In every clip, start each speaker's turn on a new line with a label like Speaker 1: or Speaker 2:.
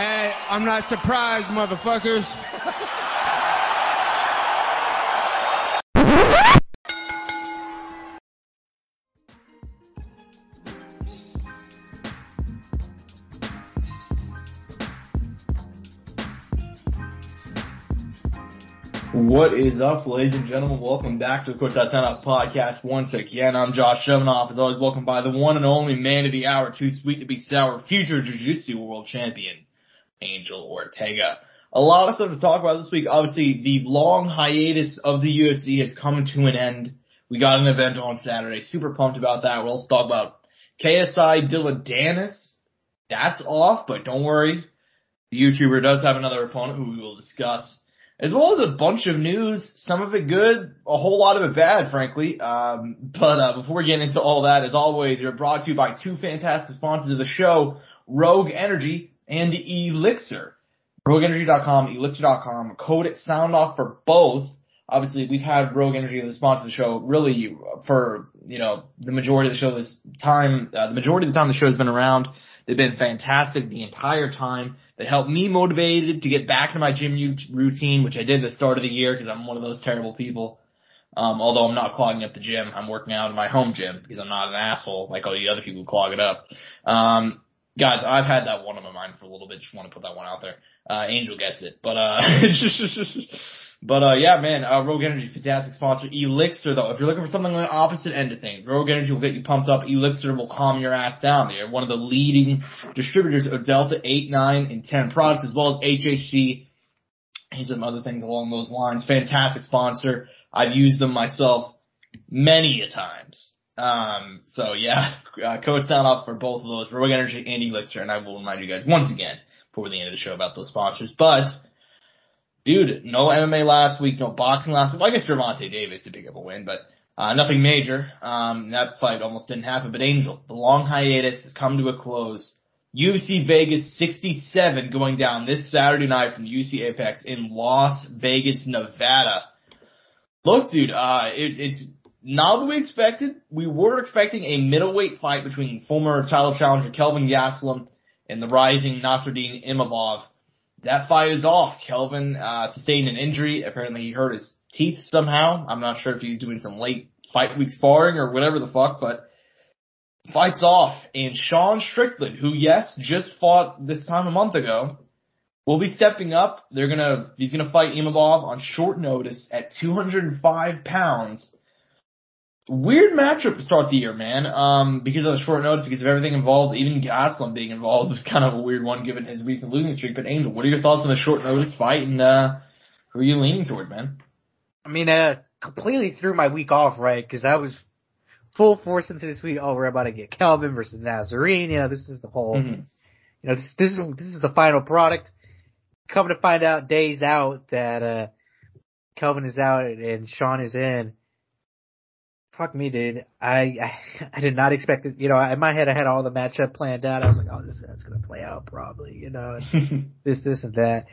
Speaker 1: Hey, I'm not surprised, motherfuckers.
Speaker 2: What is up, ladies and gentlemen? Welcome back to the Time Out podcast once again. I'm Josh Shovinoff. As always, welcome by the one and only man of the hour, too sweet to be sour, future Jiu-Jitsu world champion, Angel Ortega. A lot of stuff to talk about this week. Obviously, the long hiatus of the UFC has come to an end. We got an event on Saturday. Super pumped about that. We'll also talk about KSI Dillon Danis. That's off, but don't worry. The YouTuber does have another opponent who we will discuss as well as a bunch of news, some of it good, a whole lot of it bad, frankly. Um, but uh, before we get into all that, as always, you're brought to you by two fantastic sponsors of the show, Rogue Energy and Elixir. RogueEnergy.com, Elixir.com, code it sound off for both. Obviously, we've had Rogue Energy as a sponsor of the show really for, you know, the majority of the show this time, uh, the majority of the time the show has been around. They've been fantastic the entire time. They helped me motivated to get back to my gym routine, which I did the start of the year because I'm one of those terrible people. Um, although I'm not clogging up the gym, I'm working out in my home gym because I'm not an asshole like all the other people who clog it up. Um, guys, I've had that one on my mind for a little bit. Just want to put that one out there. Uh, Angel gets it, but uh, But uh, yeah, man, uh, Rogue Energy, fantastic sponsor. Elixir, though, if you're looking for something on the opposite end of things, Rogue Energy will get you pumped up. Elixir will calm your ass down. They're one of the leading distributors of Delta 8, 9, and 10 products, as well as HHC and some other things along those lines. Fantastic sponsor. I've used them myself many a times. Um, so yeah, uh, code sound off for both of those, Rogue Energy and Elixir, and I will remind you guys once again before the end of the show about those sponsors. But dude, no MMA last week, no boxing last week. Well, I guess Gervonta Davis did pick up a win, but uh, nothing major. Um, that fight almost didn't happen. But Angel, the long hiatus has come to a close. UFC Vegas 67 going down this Saturday night from UFC Apex in Las Vegas, Nevada. Look, dude, uh, it, it's not what we expected. We were expecting a middleweight fight between former title challenger Kelvin Gastelum and the rising Nassourdine Imavov that fight is off. Kelvin uh, sustained an injury. Apparently, he hurt his teeth somehow. I'm not sure if he's doing some late fight week sparring or whatever the fuck, but fight's off. And Sean Strickland, who yes, just fought this time a month ago, will be stepping up. They're gonna he's gonna fight Imavov on short notice at 205 pounds weird matchup to start the year, man. Um, because of the short notice, because of everything involved, even Gastelum being involved was kind of a weird one given his recent losing streak. But Angel, what are your thoughts on the short notice fight, and uh, who are you leaning towards, man?
Speaker 3: I mean, uh, completely threw my week off, right? Because I was full force into this week. Oh, we're about to get Kelvin versus Nassourdine. You know, this is the whole. Mm-hmm. You know, this this is this is the final product. Coming to find out days out that uh Kelvin is out and Sean is in fuck me, dude. I, I, I did not expect it. You know, in my head, I had all the matchup planned out. I was like, oh, this is gonna play out probably. You know, this, this, and that.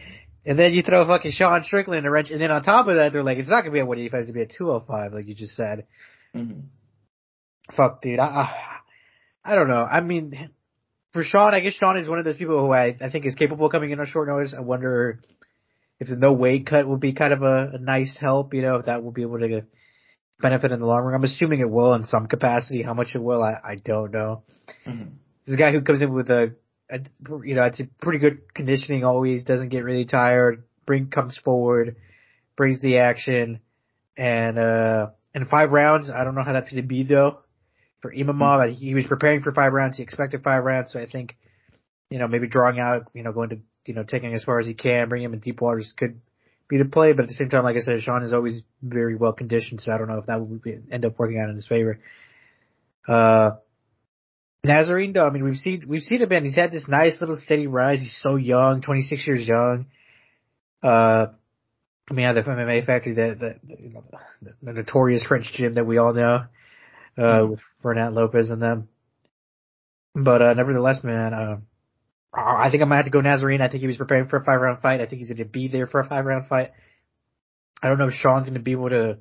Speaker 3: And then you throw fucking Sean Strickland in a wrench, and then on top of that, they're like, it's not gonna be a 185, it's gonna be a 205, like you just said. Mm-hmm. Fuck, dude. I, I, I don't know. I mean, for Sean, I guess Sean is one of those people who I, I think is capable of coming in on short notice. I wonder if the no weight cut will be kind of a, a nice help, you know, if that will be able to benefit in the long run. I'm assuming it will in some capacity. How much it will, I, I don't know. Mm-hmm. This guy who comes in with a, a, you know, it's a pretty good conditioning always, doesn't get really tired, bring, comes forward, brings the action, and, uh, in five rounds, I don't know how that's going to be though. For Imavov, mm-hmm. he was preparing for five rounds, he expected five rounds, so I think, you know, maybe drawing out, you know, going to, you know, taking as far as he can, bring him in deep waters could be to play, but at the same time, like I said, Sean is always very well conditioned, so I don't know if that would be, end up working out in his favor. Uh, Nassourdine though, I mean, we've seen, we've seen him, man, he's had this nice little steady rise. He's so young, 26 years young. Uh, I mean, the MMA factory, the, the, you know, the, the notorious French gym that we all know, uh, mm-hmm. with Fernand Lopez and them. But, uh, nevertheless, man, uh, I think I might have to go Nassourdine. I think he was preparing for a five round fight. I think he's going to be there for a five round fight. I don't know if Sean's going to be able to.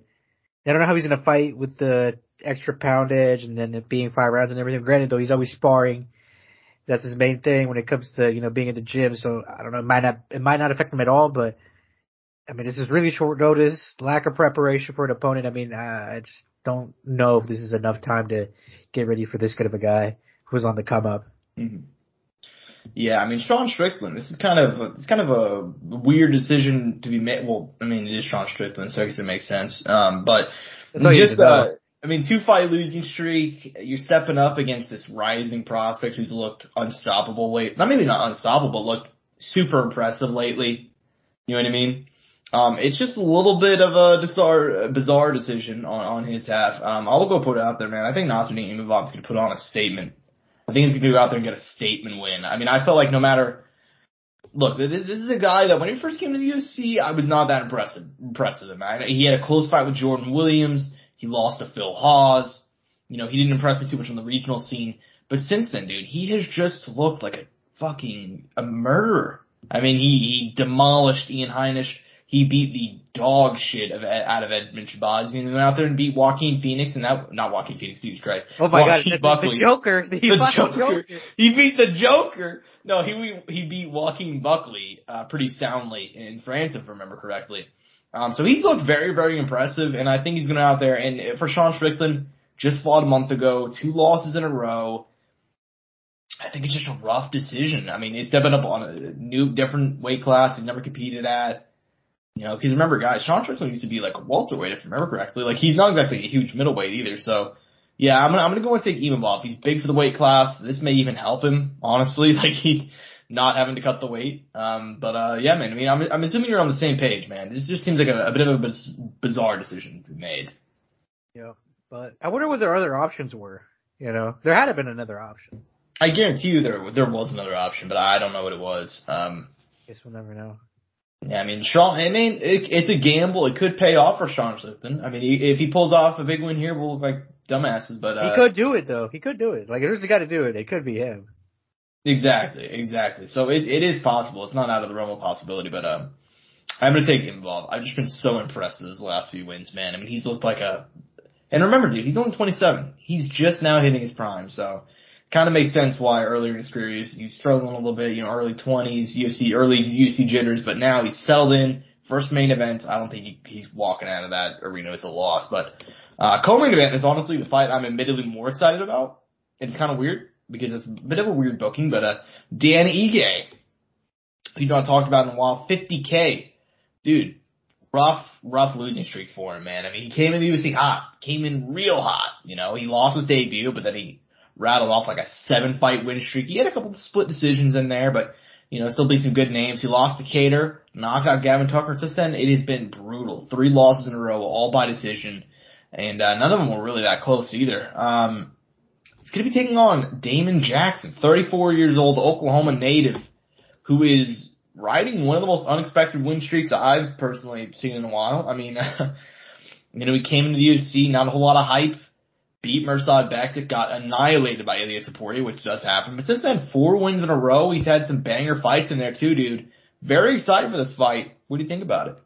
Speaker 3: I don't know how he's going to fight with the extra poundage and then it being five rounds and everything. Granted, though, he's always sparring That's his main thing when it comes to you know being in the gym. So I don't know. It might not it might not affect him at all, but I mean this is really short notice, lack of preparation for an opponent. I mean I just don't know if this is enough time to get ready for this kind of a guy who's on the come up.
Speaker 2: Mm-hmm. Yeah, I mean Sean Strickland. This is kind of it's kind of a weird decision to be made. Well, I mean it is Sean Strickland, so I guess it makes sense. Um, but just uh, I mean two fight losing streak. You're stepping up against this rising prospect who's looked unstoppable late. Not maybe not unstoppable, but looked super impressive lately. You know what I mean? Um, it's just a little bit of a bizarre, bizarre decision on, on his half. Um, I'll go put it out there, man. I think Nassourdine Imavov's going to put on a statement I think he's going to go out there and get a statement win. I mean, I felt like no matter, look, this, is a guy that when he first came to the UFC, I was not that impressive, impressed with him. I, he had a close fight with Jordan Williams. He lost to Phil Hawes. You know, he didn't impress me too much on the regional scene. But since then, dude, he has just looked like a fucking a murderer. I mean, he, he demolished Ian Heinisch. He beat the dog shit of out of Edmund Shahbazyan and went out there and beat Joaquin Phoenix and that not Joaquin Phoenix, Jesus Christ.
Speaker 3: Oh my
Speaker 2: Joaquin
Speaker 3: god, Buckley. the Joker. The, the Joker. Joker.
Speaker 2: He beat the Joker. No, he he beat Joaquin Buckley uh, pretty soundly in France, if I remember correctly. Um, so he's looked very, very impressive, and I think he's going out there. And for Sean Strickland, just fought a month ago, two losses in a row. I think it's just a rough decision. I mean, he's stepping up on a new, different weight class he's never competed at. You know, because remember, guys, Sean Strickland used to be like a welterweight, if I remember correctly. Like he's not exactly a huge middleweight either. So, yeah, I'm gonna I'm gonna go and take Imavov. He's big for the weight class. This may even help him, honestly. Like he not having to cut the weight. Um, but uh, yeah, man. I mean, I'm I'm assuming you're on the same page, man. This just seems like a, a bit of a bizarre decision to be made.
Speaker 3: Yeah, but I wonder what their other options were. You know, there had to been another option.
Speaker 2: I guarantee you there there was another option, but I don't know what it was. Um,
Speaker 3: guess we'll never know.
Speaker 2: Yeah, I mean, Sean. I mean, it, it's a gamble. It could pay off for Sean Clifton. I mean, he, if he pulls off a big win here, we'll look like dumbasses. But uh,
Speaker 3: he could do it though. He could do it. Like there's a guy to do it, it could be him.
Speaker 2: Exactly, exactly. So it it is possible. It's not out of the realm of possibility. But um, I'm gonna take Imavov. I've just been so impressed with his last few wins, man. I mean, he's looked like a. And remember, dude, he's only 27. He's just now hitting his prime. So kind of makes sense why earlier in his career he was, struggling a little bit, you know, early 20s, UFC, early UFC jitters, but now he's settled in. First main event, I don't think he, he's walking out of that arena with a loss, but, uh, co-main event is honestly the fight I'm admittedly more excited about. It's kind of weird because it's a bit of a weird booking, but, uh, Dan Ige, who not talked about in a while, 50k. Dude, rough, rough losing streak for him, man. I mean, he came in the UFC hot, came in real hot, you know, he lost his debut, but then he rattled off like a seven fight win streak. He had a couple split decisions in there, but you know, still beat some good names. He lost to Kattar, knocked out Gavin Tucker. Since then, it has been brutal. Three losses in a row, all by decision, and uh, none of them were really that close either. Um, it's going to be taking on Damon Jackson, 34 years old, Oklahoma native, who is riding one of the most unexpected win streaks I've personally seen in a while. I mean, you know, he came into the UFC, not a whole lot of hype beat Mirsad Bektic, got annihilated by Ilia Topuria, which does happen. But since then, four wins in a row. He's had some banger fights in there too, dude. Very excited for this fight. What do you think about it?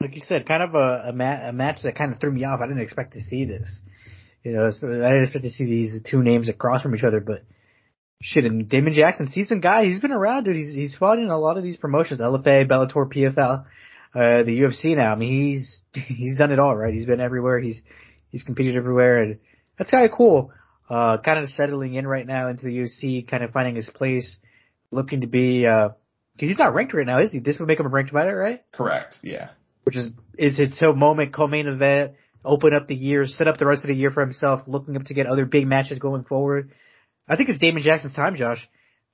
Speaker 3: Like you said, kind of a, a, ma- a match that kind of threw me off. I didn't expect to see this. You know, I didn't expect to see these two names across from each other, but shit, and Damon Jackson, seasoned guy, he's been around, dude. He's, he's fought in a lot of these promotions, LFA, Bellator, PFL, uh, the UFC now. I mean, he's, he's done it all, right? He's been everywhere. He's, He's competed everywhere, and that's kind of cool. Uh, kind of settling in right now into the UFC, kind of finding his place, looking to be, uh, cause he's not ranked right now, is he? This would make him a ranked fighter, right?
Speaker 2: Correct, yeah.
Speaker 3: Which is, is his whole moment, co-main event, open up the year, set up the rest of the year for himself, looking up to get other big matches going forward. I think it's Damon Jackson's time, Josh.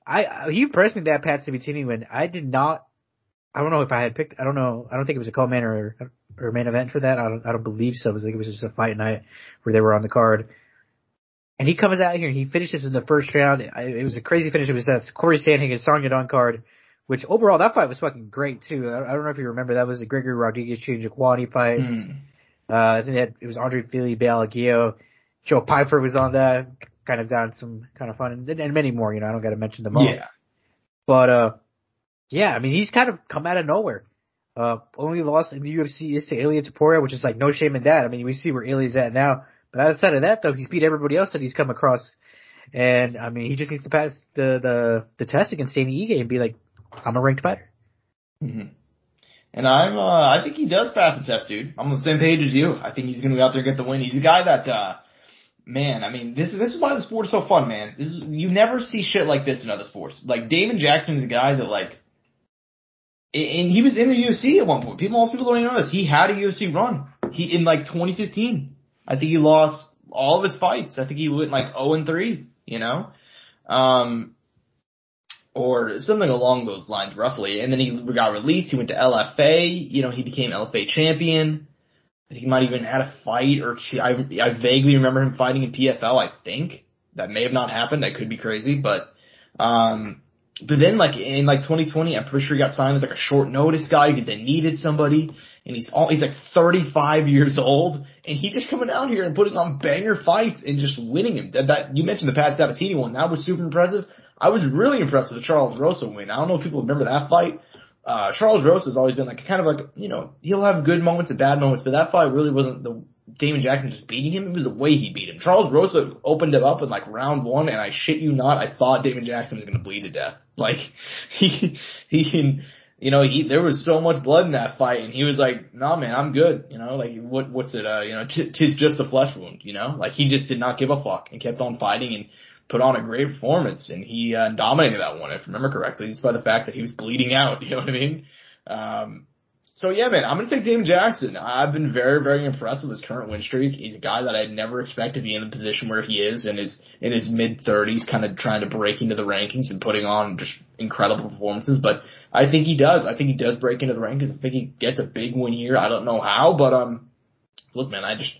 Speaker 3: I, he impressed me that Pat Sabatini when I did not, I don't know if I had picked, I don't know, I don't think it was a co-main or, or main event for that. I don't, I don't believe so. It was like it was just a fight night where they were on the card. And he comes out here and he finishes in the first round. It was a crazy finish. It was that Corey Sandhagen, Song Yadong card, which overall that fight was fucking great too. I don't know if you remember that was the Gregory Rodrigues Njokuani fight. Mm. Uh, I think that it was Andre Fili Bill Algeo. Joe Pyfer was on that. Kind of got some kind of fun and, and many more. You know, I don't got to mention them all. Yeah. But uh, yeah, I mean he's kind of come out of nowhere. Uh, only loss in the UFC is to Ilia Topuria, which is like no shame in that. I mean, we see where Ilia's at now. But outside of that, though, he's beat everybody else that he's come across And I mean, he just needs to pass the the, the test against Danny Ige and be like, I'm a ranked fighter.
Speaker 2: Mm-hmm. And I'm, uh, I think he does pass the test, dude. I'm on the same page as you. I think he's going to go out there and get the win. He's a guy that, uh, man, I mean, this is this is why the sport is so fun, man. This is you never see shit like this in other sports. Like Damon Jackson is a guy that like, and he was in the UFC at one point. People, most people don't even know this. He had a UFC run. He in like 2015. I think he lost all of his fights. I think he went like 0 and 3. You know, um, or something along those lines, roughly. And then he got released. He went to LFA. You know, he became LFA champion. I think he might even had a fight or. I, I vaguely remember him fighting in PFL. I think that may have not happened. That could be crazy, but um, but then like in like 2020, I'm pretty sure he got signed as like a short notice guy because they needed somebody, and he's all he's like 35 years old, and he's just coming out here and putting on banger fights and just winning him. That, that you mentioned the Pat Sabatini one, that was super impressive. I was really impressed with the Charles Rosa win. I don't know if people remember that fight. Uh, Charles Rosa has always been like kind of like you know he'll have good moments and bad moments, but that fight really wasn't the Damon Jackson just beating him. It was the way he beat him. Charles Rosa opened it up in like round one, and I shit you not, I thought Damon Jackson was going to bleed to death. Like he he you know he there was so much blood in that fight, and he was like, "Nah, man, I'm good." You know, like what what's it? Uh, you know, t- tis just a flesh wound. You know, like he just did not give a fuck and kept on fighting and put on a great performance, and he uh, dominated that one, if I remember correctly, despite the fact that he was bleeding out. You know what I mean? Um, so yeah, man, I'm gonna take Damon Jackson. I've been very, very impressed with his current win streak. He's a guy that I'd never expect to be in the position where he is in his in his mid 30s, kind of trying to break into the rankings and putting on just incredible performances. But I think he does. I think he does break into the rankings. I think he gets a big win here. I don't know how, but um, look, man, I just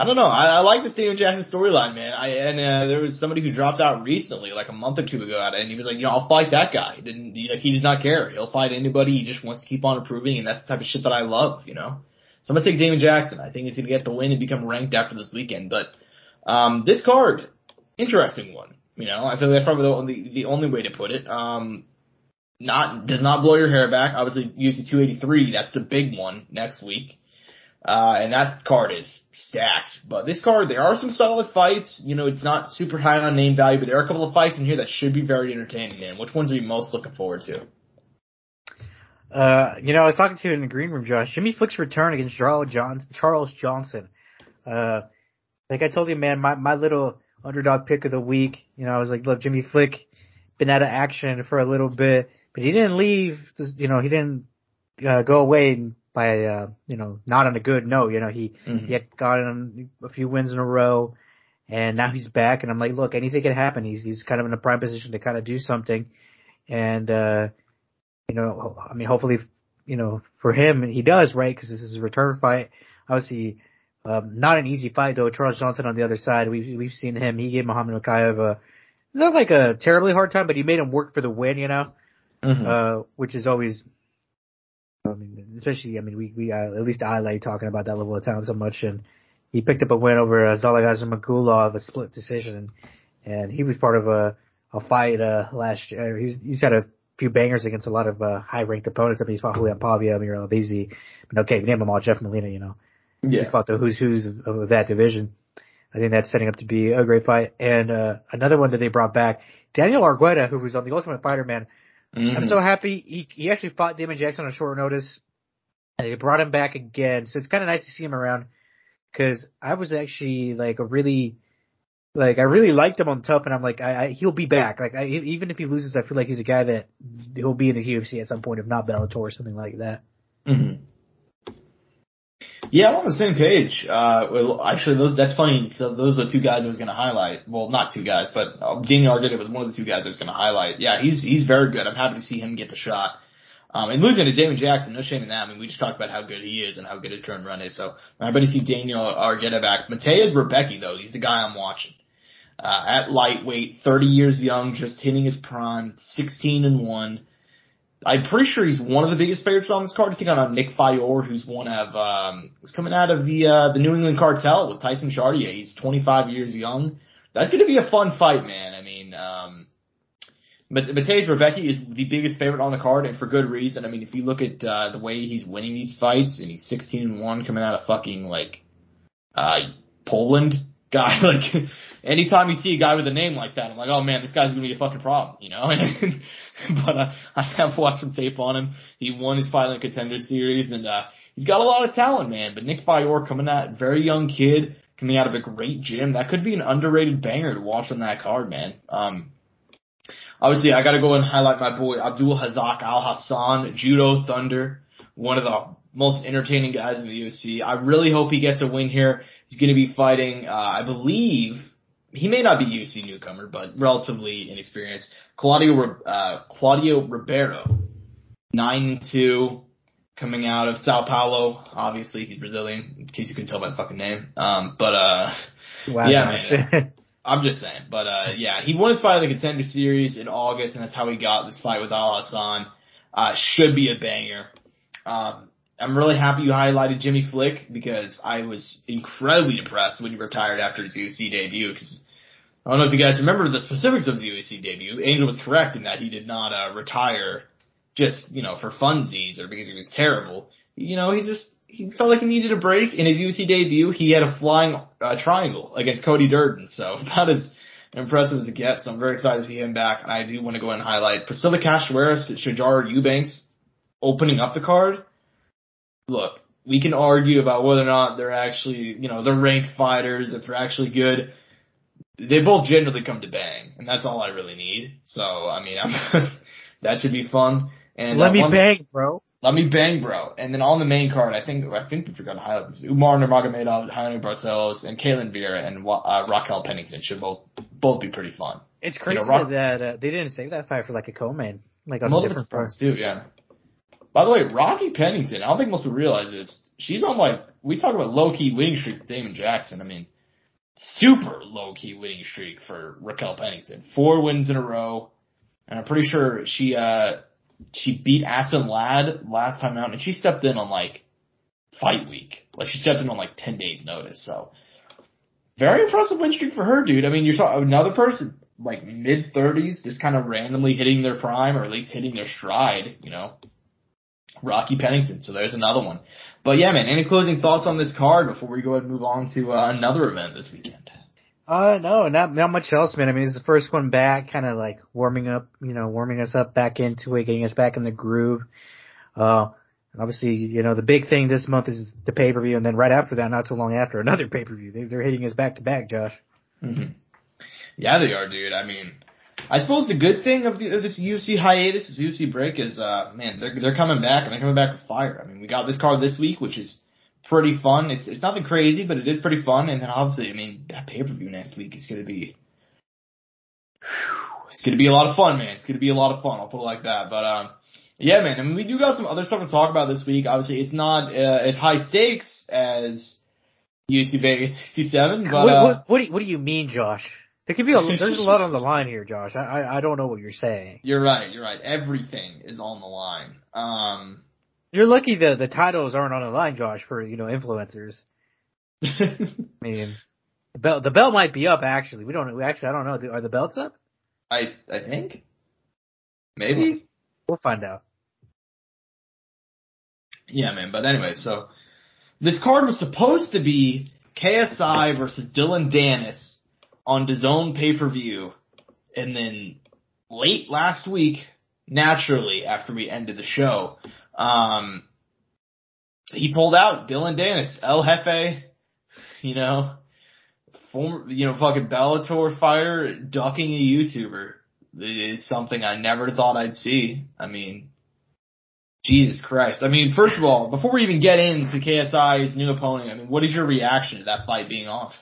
Speaker 2: I don't know. I, I like the Steven Jackson storyline, man. I and uh, there was somebody who dropped out recently, like a month or two ago, and he was like, you know, I'll fight that guy. He didn't like he does not care. He'll fight anybody. He just wants to keep on improving, and that's the type of shit that I love, you know. So I'm gonna take Damon Jackson. I think he's gonna get the win and become ranked after this weekend. But um, this card, interesting one. You know, I feel like that's probably the only the only way to put it. Um, not does not blow your hair back. Obviously, UFC 283. That's the big one next week. Uh, and that card is stacked. But this card, there are some solid fights. You know, it's not super high on name value, but there are a couple of fights in here that should be very entertaining. Man, which ones are you most looking forward to?
Speaker 3: Uh, you know, I was talking to you in the green room, Josh. Jimmy Flick's return against Charles Johnson. Charles Johnson. Uh, like I told you, man, my my little underdog pick of the week. You know, I was like, look, Jimmy Flick been out of action for a little bit, but he didn't leave. You know, he didn't uh, go away and by uh, you know not on a good note. You know he mm-hmm. he had gotten a few wins in a row, and now he's back. And I'm like, look, anything can happen. He's he's kind of in a prime position to kind of do something, and uh, you know, I mean, hopefully, you know, for him he does right because this is a return fight. Obviously, um, not an easy fight though. Charles Johnson on the other side, we've we've seen him. He gave Muhammad Mokaev a not like a terribly hard time, but he made him work for the win. You know. Mm-hmm. Uh, which is always I mean, especially, I mean, we, we, uh, at least I like talking about that level of talent so much and he picked up a win over uh, Zhalgas Zhumagulov, a split decision, and he was part of a, a fight, uh, last year. He's, he's had a few bangers against a lot of, uh, high ranked opponents. I mean, he's fought Julian Pavia, Amir Albazi, but okay, we name them all, Jeff Molina, you know. Yeah. He's fought the who's who's of, of that division. I think that's setting up to be a great fight. And, uh, another one that they brought back, Daniel Argueta, who was on the Ultimate Fighter, man, Mm-hmm. I'm so happy he he actually fought Damon Jackson on short notice, and they brought him back again. So it's kind of nice to see him around because I was actually like a really like I really liked him on top, and I'm like I, I he'll be back. Like I, even if he loses, I feel like he's a guy that he'll be in the UFC at some point, if not Bellator or something like that.
Speaker 2: Mm-hmm. Yeah, I'm on the same page. Uh, well, actually, those that's funny because those are the two guys I was going to highlight. Well, not two guys, but uh, Daniel Argueta was one of the two guys I was going to highlight. Yeah, he's he's very good. I'm happy to see him get the shot. Um, and losing to Damon Jackson, no shame in that. I mean, we just talked about how good he is and how good his current run is. So I'm happy to see Daniel Argueta back. Mateusz Rebecki, though, he's the guy I'm watching. Uh, at lightweight, 30 years young, just hitting his prime, 16 and 1. I'm pretty sure he's one of the biggest favorites on this card. He's taking on Nick Fiore, who's one of um, he's coming out of the uh, the New England Cartel with Tyson Chartier. He's 25 years young. That's going to be a fun fight, man. I mean, um, Mateusz Rebecki is the biggest favorite on the card, and for good reason. I mean, if you look at uh, the way he's winning these fights, and he's 16 and one coming out of fucking like uh, Poland, guy. Like, anytime you see a guy with a name like that, I'm like, oh man, this guy's gonna be a fucking problem, you know? but uh, I have watched some tape on him. He won his Fighting Contender Series, and uh, he's got a lot of talent, man. But Nick Fiore coming out, very young kid, coming out of a great gym. That could be an underrated banger to watch on that card, man. Um, obviously, I got to go and highlight my boy Abdul Razak Alhassan, Judo Thunder, one of the most entertaining guys in the UFC. I really hope he gets a win here. He's going to be fighting, uh, I believe, he may not be UC newcomer, but relatively inexperienced. Claudio, uh, Claudio Ribeiro, 9-2, coming out of Sao Paulo. Obviously, he's Brazilian, in case you can tell by the fucking name. Um, but, uh, wow, yeah, man. I'm just saying. But, uh, yeah, he won his fight in the contender series in August, and that's how he got this fight with Alhassan. Uh, should be a banger. Um, I'm really happy you highlighted Jimmy Flick because I was incredibly depressed when he retired after his UFC debut because I don't know if you guys remember the specifics of his UFC debut. Angel was correct in that he did not uh, retire just, you know, for funsies or because he was terrible. You know, he just, he felt like he needed a break. In his UFC debut, he had a flying uh, triangle against Cody Durden. So about as impressive as it gets. So I'm very excited to see him back. I do want to go and highlight Priscilla Cachoeira, Sijara Eubanks opening up the card look, we can argue about whether or not they're actually, you know, they're ranked fighters, if they're actually good. They both generally come to bang, and that's all I really need. So, I mean, that should be fun. And
Speaker 3: let uh, me bang, bro.
Speaker 2: Let me bang, bro. And then on the main card, I think I think we forgot to highlight this. Umar Nurmagomedov, Jaime Barcelos, and Ketlen Vieira and uh, Raquel Pennington should both both be pretty fun.
Speaker 3: It's crazy you know, Rock- that uh, they didn't save that fight for like a co-main, like on
Speaker 2: a different part. too. Yeah. By the way, Rocky Pennington, I don't think most people realize this. She's on like we talk about low key winning streak with Damon Jackson. I mean, super low key winning streak for Raquel Pennington. Four wins in a row. And I'm pretty sure she uh she beat Aspen Ladd last time out and she stepped in on like fight week. Like she stepped in on like ten days notice. So very impressive win streak for her, dude. I mean, you saw another person like mid thirties just kind of randomly hitting their prime or at least hitting their stride, you know. Rocky Pennington. So there's another one. But yeah, man, any closing thoughts on this card before we go ahead and move on to uh, another event this weekend?
Speaker 3: Uh, no, not, not much else, man. I mean, it's the first one back, kind of like warming up, you know, warming us up back into it, getting us back in the groove. Uh, obviously, you know, the big thing this month is the pay-per-view, and then right after that, not too long after, another pay-per-view. They, they're hitting us back to back, Josh.
Speaker 2: Mm-hmm. Yeah, they are, dude. I mean, I suppose the good thing of, the, of this UFC hiatus, this UFC break, is uh, man, they're they're coming back and they're coming back with fire. I mean, we got this card this week, which is pretty fun. It's it's nothing crazy, but it is pretty fun. And then obviously, I mean, that pay per view next week is going to be. It's gonna be a lot of fun, man. It's gonna be a lot of fun. I'll put it like that. But um, yeah, man. I mean, we do got some other stuff to talk about this week. Obviously, it's not uh, as high stakes as UFC Vegas 67. But
Speaker 3: what,
Speaker 2: uh,
Speaker 3: what, what, do, what do you mean, Josh? There could be a there's a lot on the line here, Josh. I, I don't know what you're saying.
Speaker 2: You're right. You're right. Everything is on the line. Um,
Speaker 3: you're lucky the the titles aren't on the line, Josh, for you know influencers. I mean, the belt the belt might be up. Actually, we don't. We actually I don't know. Are the belts up?
Speaker 2: I I think maybe
Speaker 3: we'll find out.
Speaker 2: Yeah, man. But anyway, so this card was supposed to be KSI versus Dillon Danis on DAZN pay-per-view. And then late last week, naturally, after we ended the show, um, he pulled out Dillon Danis, El Jefe, you know, former, you know, fucking Bellator fighter ducking a YouTuber is something I never thought I'd see. I mean, Jesus Christ. I mean, first of all, before we even get into KSI's new opponent, I mean, what is your reaction to that fight being off?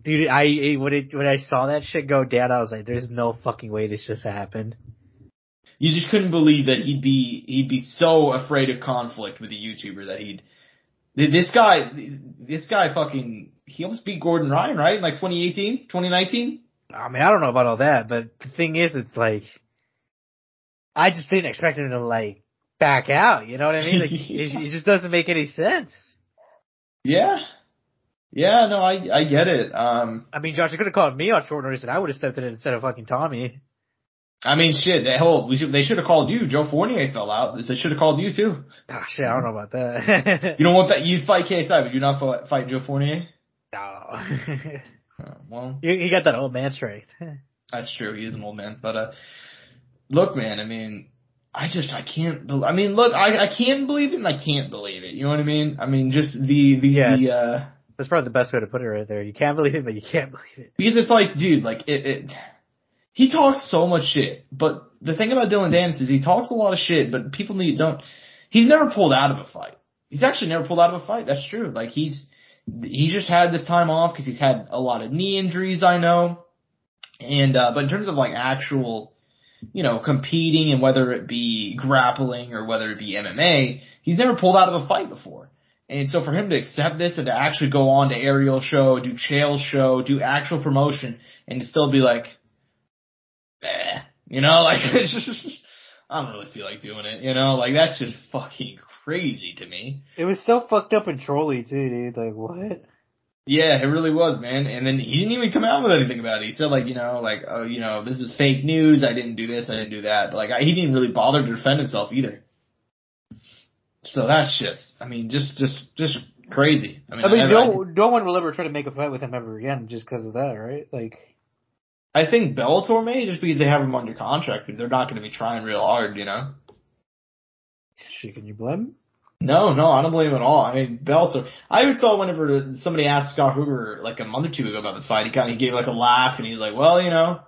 Speaker 3: Dude, I when it when I saw that shit go down, I was like, "There's no fucking way this just happened."
Speaker 2: You just couldn't believe that he'd be he'd be so afraid of conflict with a YouTuber that he'd this guy this guy fucking he almost beat Gordon Ryan right in like 2018 2019. I
Speaker 3: mean, I don't know about all that, but the thing is, it's like I just didn't expect him to like back out. You know what I mean? Like, it, it just doesn't make any sense.
Speaker 2: Yeah, yeah, no, I I get it. Um,
Speaker 3: I mean, Josh, you could have called me on short notice, and I would have stepped in instead of fucking Tommy.
Speaker 2: I mean, shit. They whole we should they should have called you. Joe Fournier fell out. They should have called you too.
Speaker 3: Ah, shit. I don't know about that.
Speaker 2: you don't want that. You'd fight KSI, but you not fight Joe Fournier.
Speaker 3: No.
Speaker 2: Uh, well,
Speaker 3: he, he got that old man strength.
Speaker 2: that's true. He is an old man, but uh, look, man. I mean, I just I can't. Be- I mean, look, I I can believe it and I can't believe it. You know what I mean? I mean, just the the
Speaker 3: Yes.
Speaker 2: the. uh
Speaker 3: That's probably the best way to put it right there. You can't believe it, but you can't believe it.
Speaker 2: Because it's like, dude, like it, it he talks so much shit. But the thing about Dillon Dennis is he talks a lot of shit, but people need don't he's never pulled out of a fight. He's actually never pulled out of a fight. That's true. Like he's he just had this time off because he's had a lot of knee injuries, I know. And uh but in terms of like actual you know, competing and whether it be grappling or whether it be MMA, he's never pulled out of a fight before. And so for him to accept this and to actually go on to Ariel show, do Chael's show, do actual promotion, and to still be like, eh, you know, like it's just, I don't really feel like doing it, you know, like that's just fucking crazy to me.
Speaker 3: It was so fucked up and trolly too, dude. Like what?
Speaker 2: Yeah, it really was, man. And then he didn't even come out with anything about it. He said like, you know, like, oh, you know, this is fake news. I didn't do this. I didn't do that. But like, I, he didn't really bother to defend himself either. So that's just, I mean, just, just, just crazy. I mean,
Speaker 3: I mean,
Speaker 2: I,
Speaker 3: no, no one will ever try to make a fight with him ever again just because of that, right? Like,
Speaker 2: I, I think Bellator may just because they have him under contract. They're not going to be trying real hard, you know.
Speaker 3: shit, can you blame? him?
Speaker 2: No, no, I don't blame him at all. I mean, Bellator. I even saw whenever somebody asked Scott Hoover like a month or two ago about this fight, he kind of gave like a laugh and he's like, "Well, you know,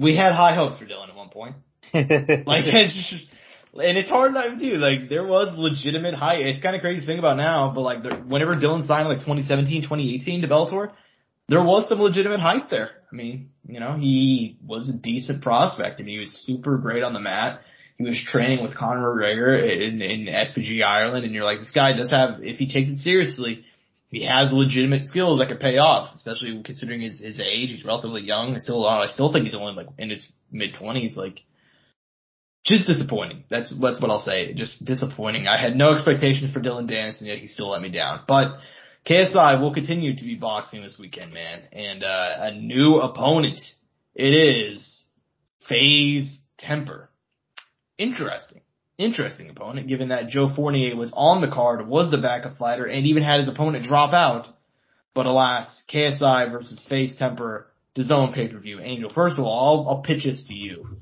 Speaker 2: we had high hopes for Dillon at one point." Like it's just, and it's hard not to like there was legitimate high. It's kind of crazy to think about now, but like there, whenever Dillon signed like 2017, 2018 to Bellator, there was some legitimate hype there. I mean, you know, he was a decent prospect and he was super great on the mat. He was training with Conor McGregor in, in SBG Ireland, and you're like, this guy does have, if he takes it seriously, he has legitimate skills that could pay off, especially considering his, his age. He's relatively young. I still, I still think he's only like in his mid twenties. Like, just disappointing. That's that's what I'll say. Just disappointing. I had no expectations for Dillon Dennis, and yet he still let me down. But KSI will continue to be boxing this weekend, man, and uh, a new opponent. It is FaZe Temperrr. Interesting. Interesting opponent, given that Joe Fournier was on the card, was the backup fighter, and even had his opponent drop out. But alas, KSI versus FaZe Temperrr, the zone pay-per-view. Angel, first of all, I'll, I'll pitch this to you.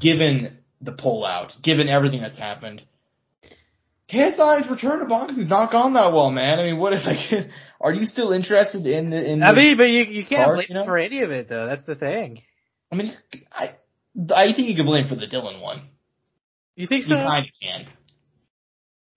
Speaker 2: Given the pullout, given everything that's happened, KSI's return to boxing's not gone that well, man. I mean, what if like, are you still interested in the, in
Speaker 3: I
Speaker 2: the-
Speaker 3: mean, but you you can't
Speaker 2: Card,
Speaker 3: blame
Speaker 2: you know?
Speaker 3: for any of it though. That's the thing.
Speaker 2: I mean, I, I think you can blame for the Dillon one.
Speaker 3: You think
Speaker 2: You
Speaker 3: so?
Speaker 2: kind of can.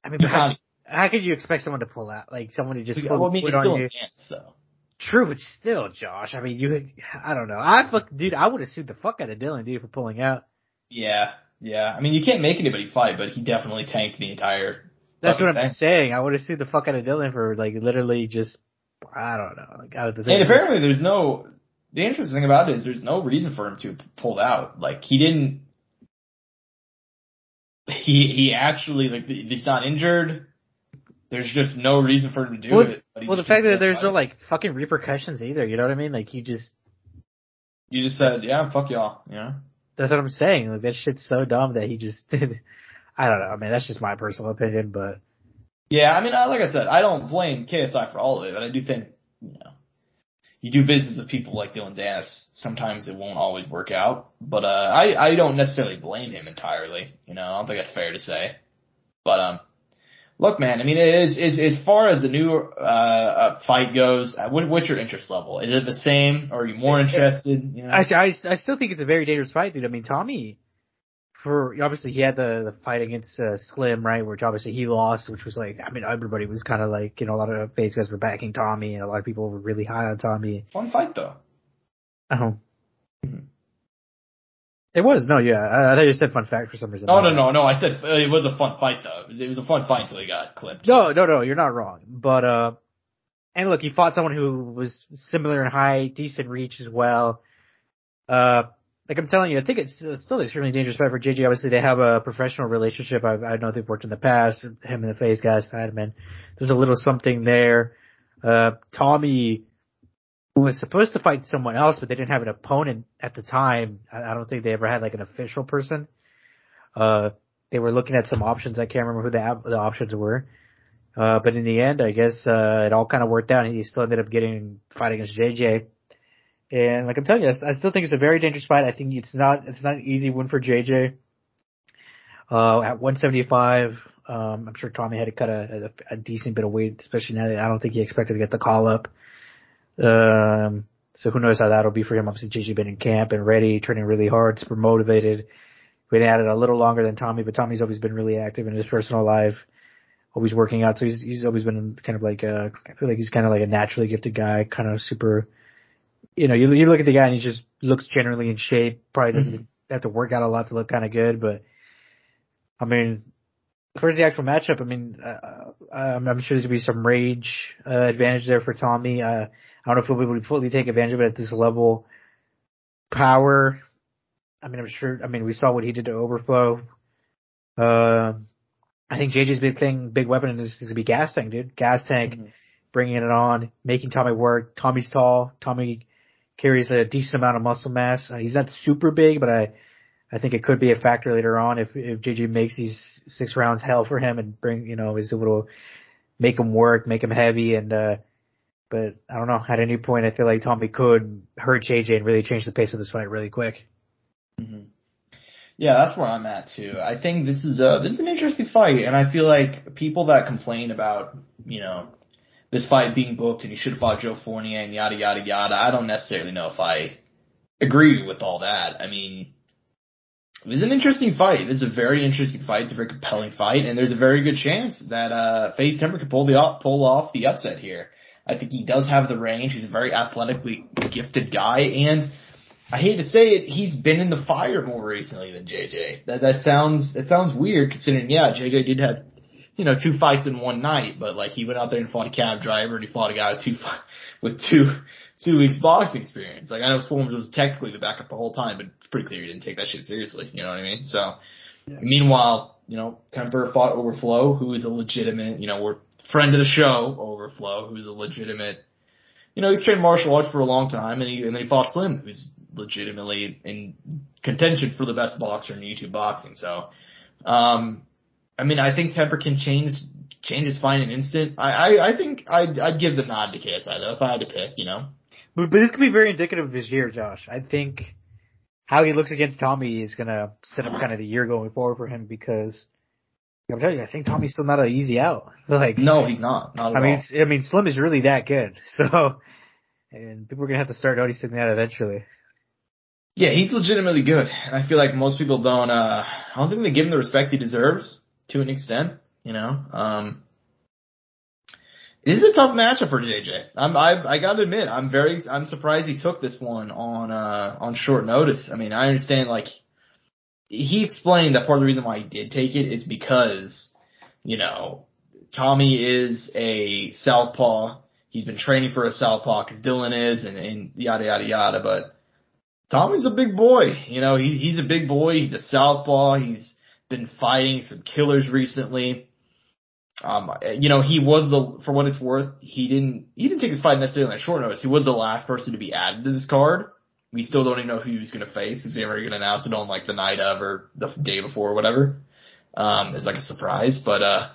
Speaker 3: I mean, but how, how could you expect someone to pull out? Like someone to just pull
Speaker 2: Well, I mean,
Speaker 3: on
Speaker 2: still
Speaker 3: you?
Speaker 2: chance, so.
Speaker 3: True, but still, Josh. I mean, you. I don't know. I fuck, dude. I would have sued the fuck out of Dylan, dude, for pulling out.
Speaker 2: Yeah, yeah. I mean, you can't make anybody fight, but he definitely tanked the entire.
Speaker 3: That's what I'm
Speaker 2: thing.
Speaker 3: saying. I would have sued the fuck out of Dillon for like literally just. I don't know. Like out of the thing.
Speaker 2: And apparently, there's no. The interesting thing about it is there's no reason for him to pull out. Like he didn't. He he actually like he's not injured. There's just no reason for him to do
Speaker 3: Well,
Speaker 2: it.
Speaker 3: well, the fact that there's no like fucking repercussions either. You know what I mean? Like you just.
Speaker 2: You just said, yeah, fuck y'all. You know.
Speaker 3: That's what I'm saying. Like that shit's so dumb that he just did. I don't know. I mean, that's just my personal opinion, but
Speaker 2: Yeah, I mean, I- like I said, I don't blame KSI for all of it, but I do think, you know, you do business with people like Dillon Dennis. Sometimes it won't always work out, but uh, I I don't necessarily blame him entirely. You know, I don't think that's fair to say. But um, look, man, I mean, it is is as far as the new uh, uh fight goes. uh, What, what's your interest level? Is it the same, or are you more interested? You know,
Speaker 3: I, I, I still think it's a very dangerous fight, dude. I mean, Tommy, for obviously he had the the fight against uh, Slim, right? Which obviously he lost, which was like, I mean, everybody was kind of like, you know, a lot of face guys were backing Tommy, and a lot of people were really high on Tommy.
Speaker 2: fun fight though.
Speaker 3: Oh.
Speaker 2: Mhm.
Speaker 3: It was no, yeah. I, I thought you said fun fact for some reason.
Speaker 2: No, no, no, no. I said uh, it was a fun fight though. It was, it was a fun fight until he got clipped.
Speaker 3: No, no, no, you're not wrong. But uh and look, he fought someone who was similar in height, decent reach as well. Uh like I'm telling you, I think it's, it's still an extremely dangerous fight for JJ. Obviously, they have a professional relationship. I, I know they've worked in the past. Him and the face guys, Sidemen. There's a little something there. Uh, Tommy was supposed to fight someone else, but they didn't have an opponent at the time. I, don't think they ever had like an official person. Uh, they were looking at some options. I can't remember who the, the options were. Uh, but in the end, I guess, uh, it all kind of worked out. He still ended up getting fight against JJ. And like I'm telling you, I still think it's a very dangerous fight. I think it's not, it's not an easy win for JJ. Uh, at 175, um, I'm sure Tommy had to cut a, a, a, decent bit of weight, especially now that I don't think he expected to get the call up. Um, so who knows how that'll be for him. Obviously, JJ been in camp and ready, training really hard, super motivated. Been at it a little longer than Tommy, but Tommy's always been really active in his personal life, always working out. So he's he's always been kind of like a, I feel like he's kind of like a naturally gifted guy, kind of super. You know, you you look at the guy and he just looks generally in shape. Probably doesn't mm-hmm. have to work out a lot to look kind of good, but I mean, where's the actual matchup, I mean, uh, I'm, I'm, sure there's gonna be some rage uh, advantage there for Tommy. Uh, I don't know if he'll be able to fully take advantage of it at this level. Power, I mean, I'm sure. I mean, we saw what he did to Overflow. Uh, I think JJ's big thing, big weapon is, is to be gas tank, dude. Gas tank, mm-hmm. bringing it on, making Tommy work. Tommy's tall. Tommy carries a decent amount of muscle mass. Uh, he's not super big, but I, I think it could be a factor later on if if JJ makes these six rounds hell for him and bring you know is able to make him work, make him heavy, and uh, but I don't know. At any point, I feel like Tommy could hurt JJ and really change the pace of this fight really quick.
Speaker 2: Mm-hmm. Yeah, that's where I'm at too. I think this is a this is an interesting fight, and I feel like people that complain about you know this fight being booked and you should have fought Joe Fournier and yada yada yada. I don't necessarily know if I agree with all that. I mean, it was an interesting fight. It's a very interesting fight. It's a very compelling fight, and there's a very good chance that uh, FaZe Temperrr could pull the pull off the upset here. I think he does have the range. He's a very athletically gifted guy, and I hate to say it, he's been in the fire more recently than JJ. That that sounds that sounds weird considering yeah, JJ did have you know two fights in one night, but like he went out there and fought a cab driver and he fought a guy with two with two two weeks boxing experience. Like I know Swarmz was technically the backup the whole time, but it's pretty clear he didn't take that shit seriously. You know what I mean? So yeah. meanwhile, you know Temperrr fought Overflow, who is a legitimate you know we're friend of the show Overflow, who's a legitimate you know, he's trained martial arts for a long time, and he and then he fought Slim, who's legitimately in contention for the best boxer in YouTube boxing. So, um, I mean, I think Temperrr can change change his fight in an instant. I, I, I think I'd, I'd give the nod to KSI though if I had to pick, you know.
Speaker 3: But, but this could be very indicative of his year, Josh. I think how he looks against Tommy is gonna set up kind of the year going forward for him because I'm telling you, I think Tommy's still not an easy out. Like
Speaker 2: no, he's not. Not
Speaker 3: I
Speaker 2: mean,
Speaker 3: I mean, Slim is really that good. So, and people are gonna have to start noticing that eventually.
Speaker 2: Yeah, he's legitimately good, and I feel like most people don't. uh I don't think they give him the respect he deserves to an extent. You know, um, it is a tough matchup for JJ. I'm, I, I gotta admit, I'm very, I'm surprised he took this one on, uh, on short notice. I mean, I understand, like, he explained that part of the reason why he did take it is because, you know, Tommy is a southpaw. He's been training for a southpaw because Dillon is, and, and yada yada yada. But Tommy's a big boy. You know, he he's a big boy. He's a southpaw. He's been fighting some killers recently. Um, you know, he was the, for what it's worth, he didn't, he didn't take his fight necessarily on short notice. He was the last person to be added to this card. We still don't even know who he's going to face because they were going to announce it on like the night of or the day before or whatever. Um, it's like a surprise, but, uh,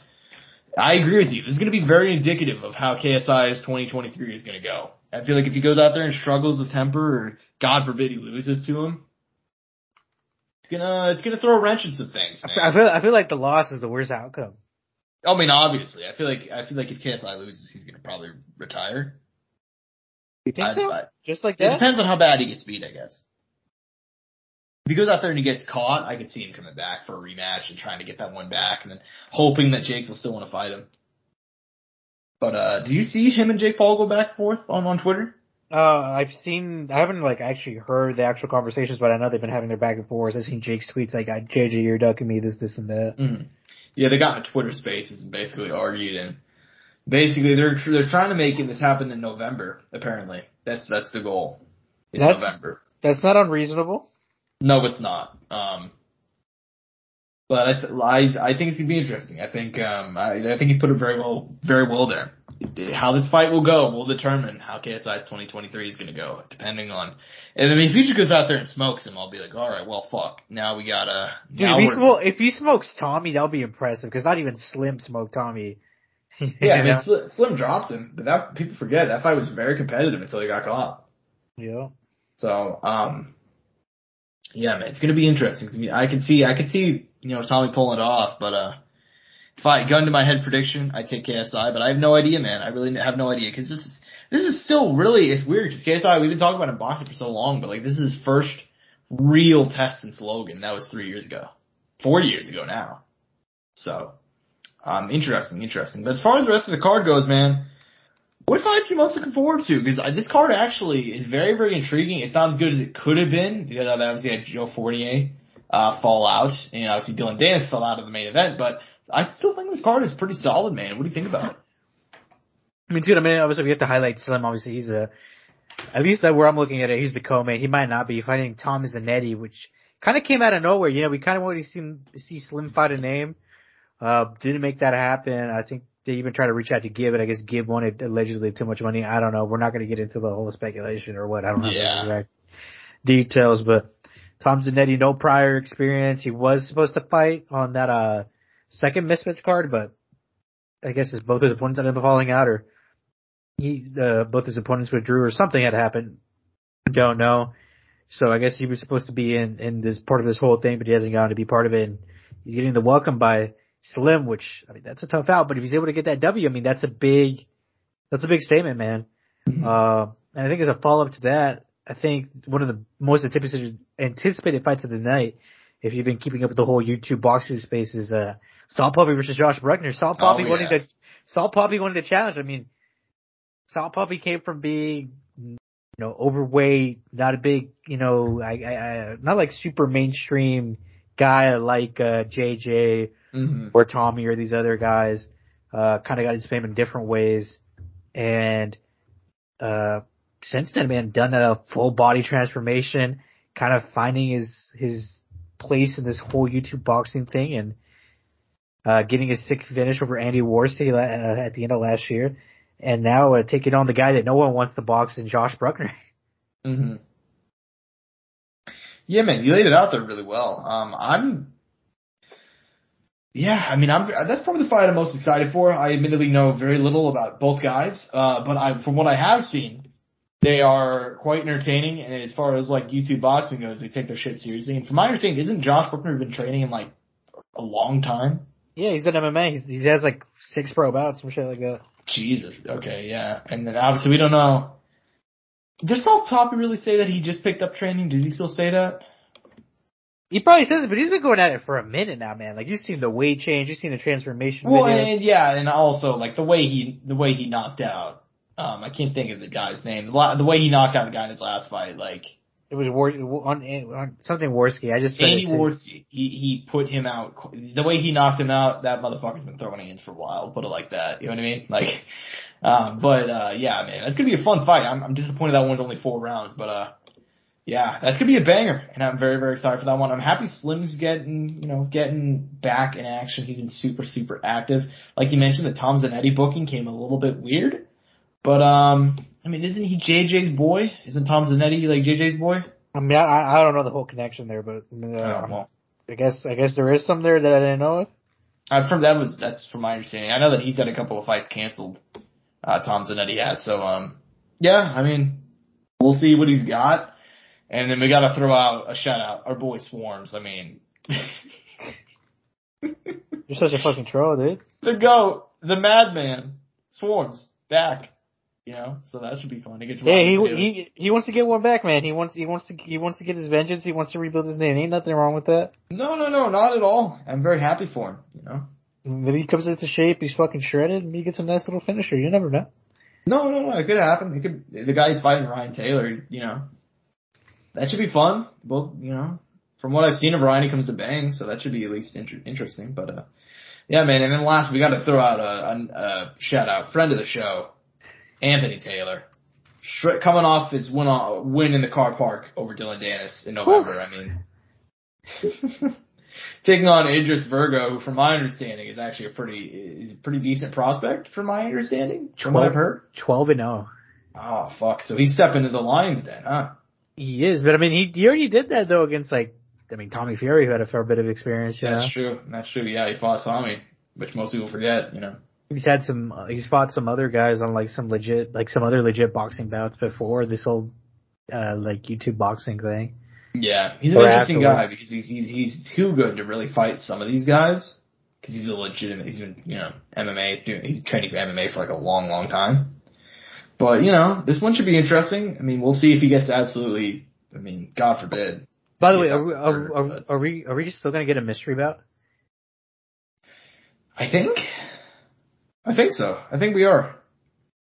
Speaker 2: I agree with you. This is going to be very indicative of how KSI's 2023 is going to go. I feel like if he goes out there and struggles with Temperrr or God forbid he loses to him, it's gonna, it's gonna throw a wrench in some things. Man.
Speaker 3: I feel, I feel like the loss is the worst outcome.
Speaker 2: I mean, obviously, I feel like I feel like if KSI loses, he's gonna probably retire.
Speaker 3: You think I, so? I, Just like that?
Speaker 2: It depends on how bad he gets beat, I guess. If he goes out there and he gets caught, I could see him coming back for a rematch and trying to get that one back, and then hoping that Jake will still want to fight him. But uh did you see him and Jake Paul go back and forth on on Twitter?
Speaker 3: Uh, I've seen, I haven't like actually heard the actual conversations, but I know they've been having their back and forth. I've seen Jake's tweets like, "JJ, you're ducking me, this, this, and that."
Speaker 2: Mm-hmm. Yeah, they got in Twitter Spaces and basically argued, and basically they're they're trying to make this happen in November. Apparently, that's that's the goal. Is that's, November.
Speaker 3: That's not unreasonable.
Speaker 2: No, it's not. Um, but I, th- I I think it's gonna be interesting. I think um I, I think he put it very well very well there. How this fight will go will determine how KSI's 2023 is gonna go, depending on. And I mean, if he goes out there and smokes him, I'll be like, all right, well, fuck. Now we gotta.
Speaker 3: Dude, if, he smoke, if he smokes Tommy, that'll be impressive because not even Slim smoked Tommy.
Speaker 2: Yeah, I mean, Slim, Slim dropped him, but that people forget that fight was very competitive until he got caught.
Speaker 3: Yeah.
Speaker 2: So, um, yeah, man, it's gonna be interesting. I mean, I can see, I can see, you know, Tommy pulling it off, but uh, if I gun to my head prediction, I take KSI, but I have no idea, man. I really have no idea because this is this is still really it's weird because KSI we've been talking about him boxing for so long, but like this is his first real test since Logan. That was three years ago, four years ago now. So, um, interesting, interesting. But as far as the rest of the card goes, man, what fights you most looking forward to? Because this card actually is very, very intriguing. It's not as good as it could have been because obviously had Joe Fournier uh, fall out, and obviously Dillon Danis fell out of the main event. But I still think this card is pretty solid, man. What do you think about it?
Speaker 3: I mean, dude, I mean, obviously we have to highlight Slim. Obviously, he's a, at least where I'm looking at it, he's the co-main. He might not be fighting Tom Zanetti, which kind of came out of nowhere. You know, we kind of wanted to see, see Slim fight a name. Uh, didn't make that happen. I think they even tried to reach out to Gib, and I guess Gib wanted allegedly too much money. I don't know. We're not going to get into the whole speculation or what. I don't know
Speaker 2: yeah.
Speaker 3: the exact details, but Tom Zanetti, no prior experience. He was supposed to fight on that uh second Misfits card, but I guess his both his opponents ended up falling out, or he uh, both his opponents withdrew, or something had happened. Don't know. So I guess he was supposed to be in in this part of this whole thing, but he hasn't gotten to be part of it. And he's getting the welcome by Slim, which I mean that's a tough out, but if he's able to get that W, I mean that's a big that's a big statement, man. Mm-hmm. Uh, and I think as a follow up to that, I think one of the most anticipated fights of the night, if you've been keeping up with the whole YouTube boxing space, is uh, Salt Papi versus Josh Brueckner. Salt Papi oh, wanting yeah. to Salt Papi wanted to challenge. I mean, Salt Papi came from being you know overweight, not a big you know I, I, I not like super mainstream guy like uh, JJ mm-hmm. or Tommy or these other guys. Uh, kind of got his fame in different ways, and uh, since then, man, done a full body transformation, kind of finding his his place in this whole YouTube boxing thing, and uh, getting a sick finish over Andy Warski uh, at the end of last year, and now uh, taking on the guy that no one wants to box in Josh Brueckner.
Speaker 2: Mm-hmm. Yeah, man, you laid it out there really well. Um, I'm yeah, I mean, I'm that's probably the fight I'm most excited for. I admittedly know very little about both guys, uh, but I, from what I have seen, they are quite entertaining. And as far as like YouTube boxing goes, they take their shit seriously. And from my understanding, isn't Josh Brueckner been training in like a long time?
Speaker 3: Yeah, he's in MMA. He's, he has like six pro bouts, some shit like that.
Speaker 2: Jesus. Okay, yeah. And then obviously we don't know. Does Salt Papi really say that he just picked up training? Does he still say that?
Speaker 3: He probably says it, but he's been going at it for a minute now, man. Like you've seen the weight change, you've seen the transformation.
Speaker 2: Well,
Speaker 3: video.
Speaker 2: and yeah, and also like the way he the way he knocked out. Um, I can't think of the guy's name. The way he knocked out the guy in his last fight, like
Speaker 3: it was War, on, on something Warski. I just said
Speaker 2: Andy Warski. He he put him out. The way he knocked him out, that motherfucker's been throwing hands for a while. Put it like that. You know what I mean? Like, um, but uh, yeah, man, it's gonna be a fun fight. I'm, I'm disappointed that one's only four rounds, but uh, yeah, that's gonna be a banger, and I'm very very excited for that one. I'm happy Slim's getting you know getting back in action. He's been super super active. Like you mentioned, the Tom Zanetti booking came a little bit weird, but um, I mean, isn't he JJ's boy? Isn't Tom Zanetti like JJ's boy?
Speaker 3: I mean, I I don't know the whole connection there, but uh, oh. I guess I guess there is some there that I didn't know of.
Speaker 2: Uh, from that was that's from my understanding. I know that he's got a couple of fights canceled. Uh, Tom Zanetti has, so um, yeah, I mean, we'll see what he's got. And then we got to throw out a shout out, our boy Swarmz. I mean,
Speaker 3: you're such a fucking troll, dude.
Speaker 2: The goat, the madman, Swarmz back. You know, so that should be fun. He gets
Speaker 3: yeah, he he he wants to get one back, man. He wants he wants to he wants to get his vengeance. He wants to rebuild his name. Ain't nothing wrong with that.
Speaker 2: No, no, no, not at all. I'm very happy for him. You know,
Speaker 3: maybe he comes into shape. He's fucking shredded, and he gets a nice little finisher. You never know.
Speaker 2: No, no, no. It could happen. It could. The guy he's fighting Ryan Taylor. You know, that should be fun. Both, you know, from what I've seen of Ryan, he comes to bang, so that should be at least inter- interesting. But uh, yeah, man. And then last, we got to throw out a, a, a shout out, friend of the show, Anthony Taylor, Sh- coming off his win on, win in the car park over Dillon Danis in November. I mean. taking on Idris Virgo, who from my understanding is actually a pretty is a pretty decent prospect from my understanding. From 12, what I've heard.
Speaker 3: Twelve and zero.
Speaker 2: Oh. oh fuck! So he's stepping into the Lions then, huh?
Speaker 3: He is, but I mean, he, he already did that though against like, I mean, Tommy Fury who had a fair bit of experience.
Speaker 2: That's know? true. That's true. Yeah, he fought Tommy, which most people forget. You know.
Speaker 3: He's had some. Uh, he's fought some other guys on like some legit, like some other legit boxing bouts before this whole uh like YouTube boxing thing.
Speaker 2: Yeah, he's an
Speaker 3: Or
Speaker 2: interesting guy because he's he's he's too good to really fight some of these guys because he's a legitimate. He's been you know MMA. doing- He's training for MMA for like a long, long time. But you know, this one should be interesting. I mean, we'll see if he gets absolutely. I mean, God forbid.
Speaker 3: By the way, are we, are, are, are we are we still gonna get a mystery bout?
Speaker 2: I think. I think so. I think we are.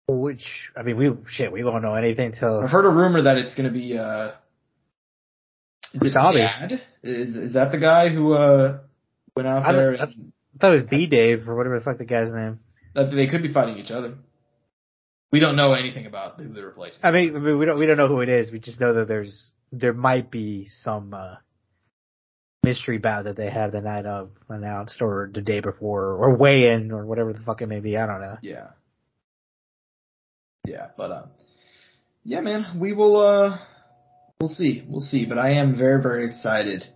Speaker 3: Which I mean, we shit, we won't know anything till
Speaker 2: I've heard a rumor that it's going to be. uh Is it. Dad? Is is that the guy who uh went out
Speaker 3: I
Speaker 2: there? and-
Speaker 3: I thought it was B Dave or whatever the fuck the guy's name.
Speaker 2: that they could be fighting each other. We don't know anything about who the replacement.
Speaker 3: I mean, I mean, we don't we don't know who it is. We just know that there's there might be some uh mystery bout that they have the night of announced or the day before or weigh in or whatever the fuck it may be. I don't know.
Speaker 2: Yeah. Yeah, but uh yeah, man, we will uh we'll see. We'll see, but I am very very excited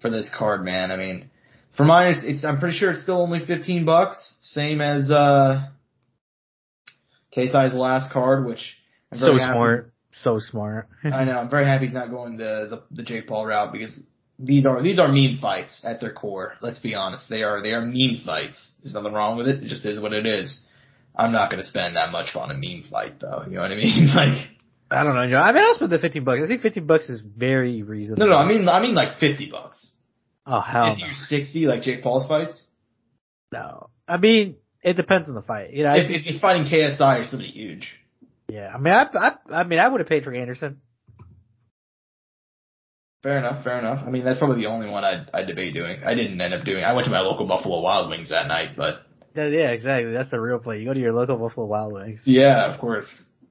Speaker 2: for this card, man. I mean, for mine it's, it's I'm pretty sure it's still only 15 bucks, same as uh KSI's last card, which I'm
Speaker 3: So
Speaker 2: very happy-
Speaker 3: smart, so smart.
Speaker 2: I know. I'm very happy he's not going the, the the Jake Paul route because these are these are mean fights at their core. Let's be honest. They are they are mean fights. There's nothing wrong with it. It just is what it is. I'm not going to spend that much on a mean fight though. You know what I mean? like
Speaker 3: I don't know. Joe. I mean, I'll spend the fifty bucks. I think fifty bucks is very reasonable.
Speaker 2: no no. I mean I mean like 50 bucks.
Speaker 3: oh hell
Speaker 2: if
Speaker 3: no.
Speaker 2: you 60 like Jake Paul's fights.
Speaker 3: no. I mean, it depends on the fight. You know,
Speaker 2: If, if he's fighting KSI or somebody huge.
Speaker 3: yeah. I mean, I, I, I mean, I would have paid for Anderson.
Speaker 2: Fair enough, fair enough. I mean, that's probably the only one I'd, I'd debate doing. I didn't end up doing. I went to my local Buffalo Wild Wings that night, but
Speaker 3: Yeah, yeah, exactly. That's the real play. You go to your local Buffalo Wild Wings.
Speaker 2: Yeah, of course.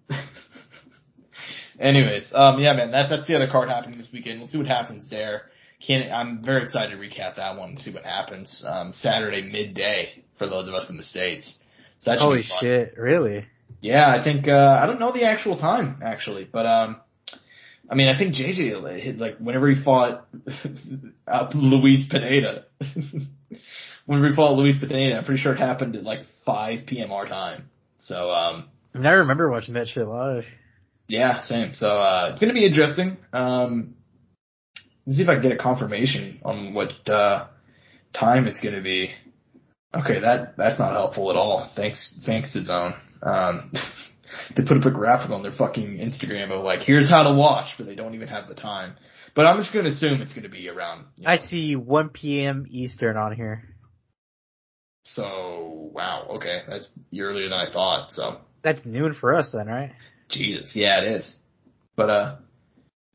Speaker 2: Anyways, um, yeah, man, that's that's the other card happening this weekend. We'll see what happens there. Can I'm very excited to recap that one and see what happens. Um, Saturday midday for those of us in the states. So
Speaker 3: Holy shit! Really?
Speaker 2: Yeah, I think uh, I don't know the actual time actually, but um, I mean, I think JJ like whenever he fought uh, Luis Pineda. whenever he fought Luis Pineda, I'm pretty sure it happened at like 5 p.m. our time. So um,
Speaker 3: I mean, I remember watching that shit live.
Speaker 2: yeah, same. So uh, it's gonna be interesting. Um, let's see if I can get a confirmation on what uh, time it's gonna be. Okay, that that's not helpful at all. Thanks, thanks DAZN. Um, they put up a graphic on their fucking Instagram of like, here's how to watch, but they don't even have the time. But I'm just gonna assume it's gonna be around. you
Speaker 3: I see 1 p.m. Eastern on here.
Speaker 2: So wow, okay, that's earlier than I thought. So
Speaker 3: That's noon for us then, right?
Speaker 2: Jesus, yeah, it is. But uh,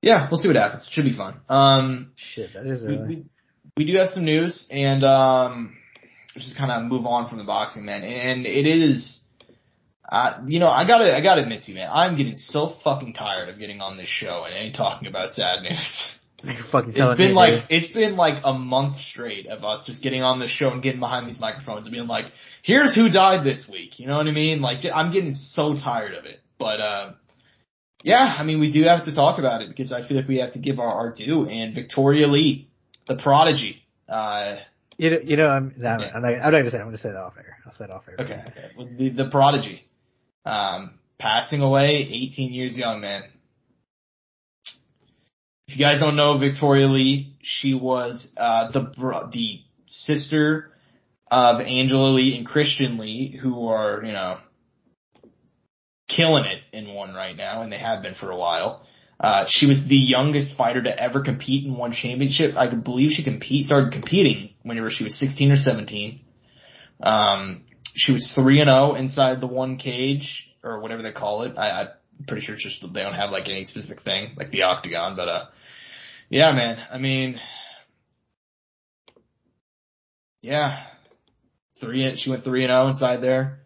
Speaker 2: yeah, we'll see what happens. Should be fun. Um,
Speaker 3: Shit, that is
Speaker 2: we,
Speaker 3: early.
Speaker 2: we, we do have some news, and um, just kind of move on from the boxing, man. And it is, uh, you know, I gotta, I gotta admit to you, man, I'm getting so fucking tired of getting on this show and ain't talking about sad news.
Speaker 3: You're fucking telling
Speaker 2: It's been
Speaker 3: me,
Speaker 2: like
Speaker 3: dude.
Speaker 2: it's been like a month straight of us just getting on this show and getting behind these microphones and being like, "Here's who died this week." You know what I mean? Like I'm getting so tired of it. But uh, yeah, I mean we do have to talk about it because I feel like we have to give our, our due. And Victoria Lee, the prodigy. Uh,
Speaker 3: You know, you know, I'm, no, I'm,
Speaker 2: Yeah.
Speaker 3: I'm not, I'm not gonna say. it. I'm gonna say it off air. I'll say it off air.
Speaker 2: okay, okay. Well, the, the prodigy, um, passing away, 18 years young, man. If you guys don't know Victoria Lee, she was uh, the bro- the sister of Angela Lee and Christian Lee, who are you know killing it in one right now, and they have been for a while. Uh, she was the youngest fighter to ever compete in one championship. I believe she compete started competing whenever she was 16 or 17. Um, she was three and zero inside the one cage or whatever they call it. I, I'm pretty sure it's just they don't have like any specific thing like the octagon, but uh, yeah, man. I mean, yeah, three. She went three and zero inside there.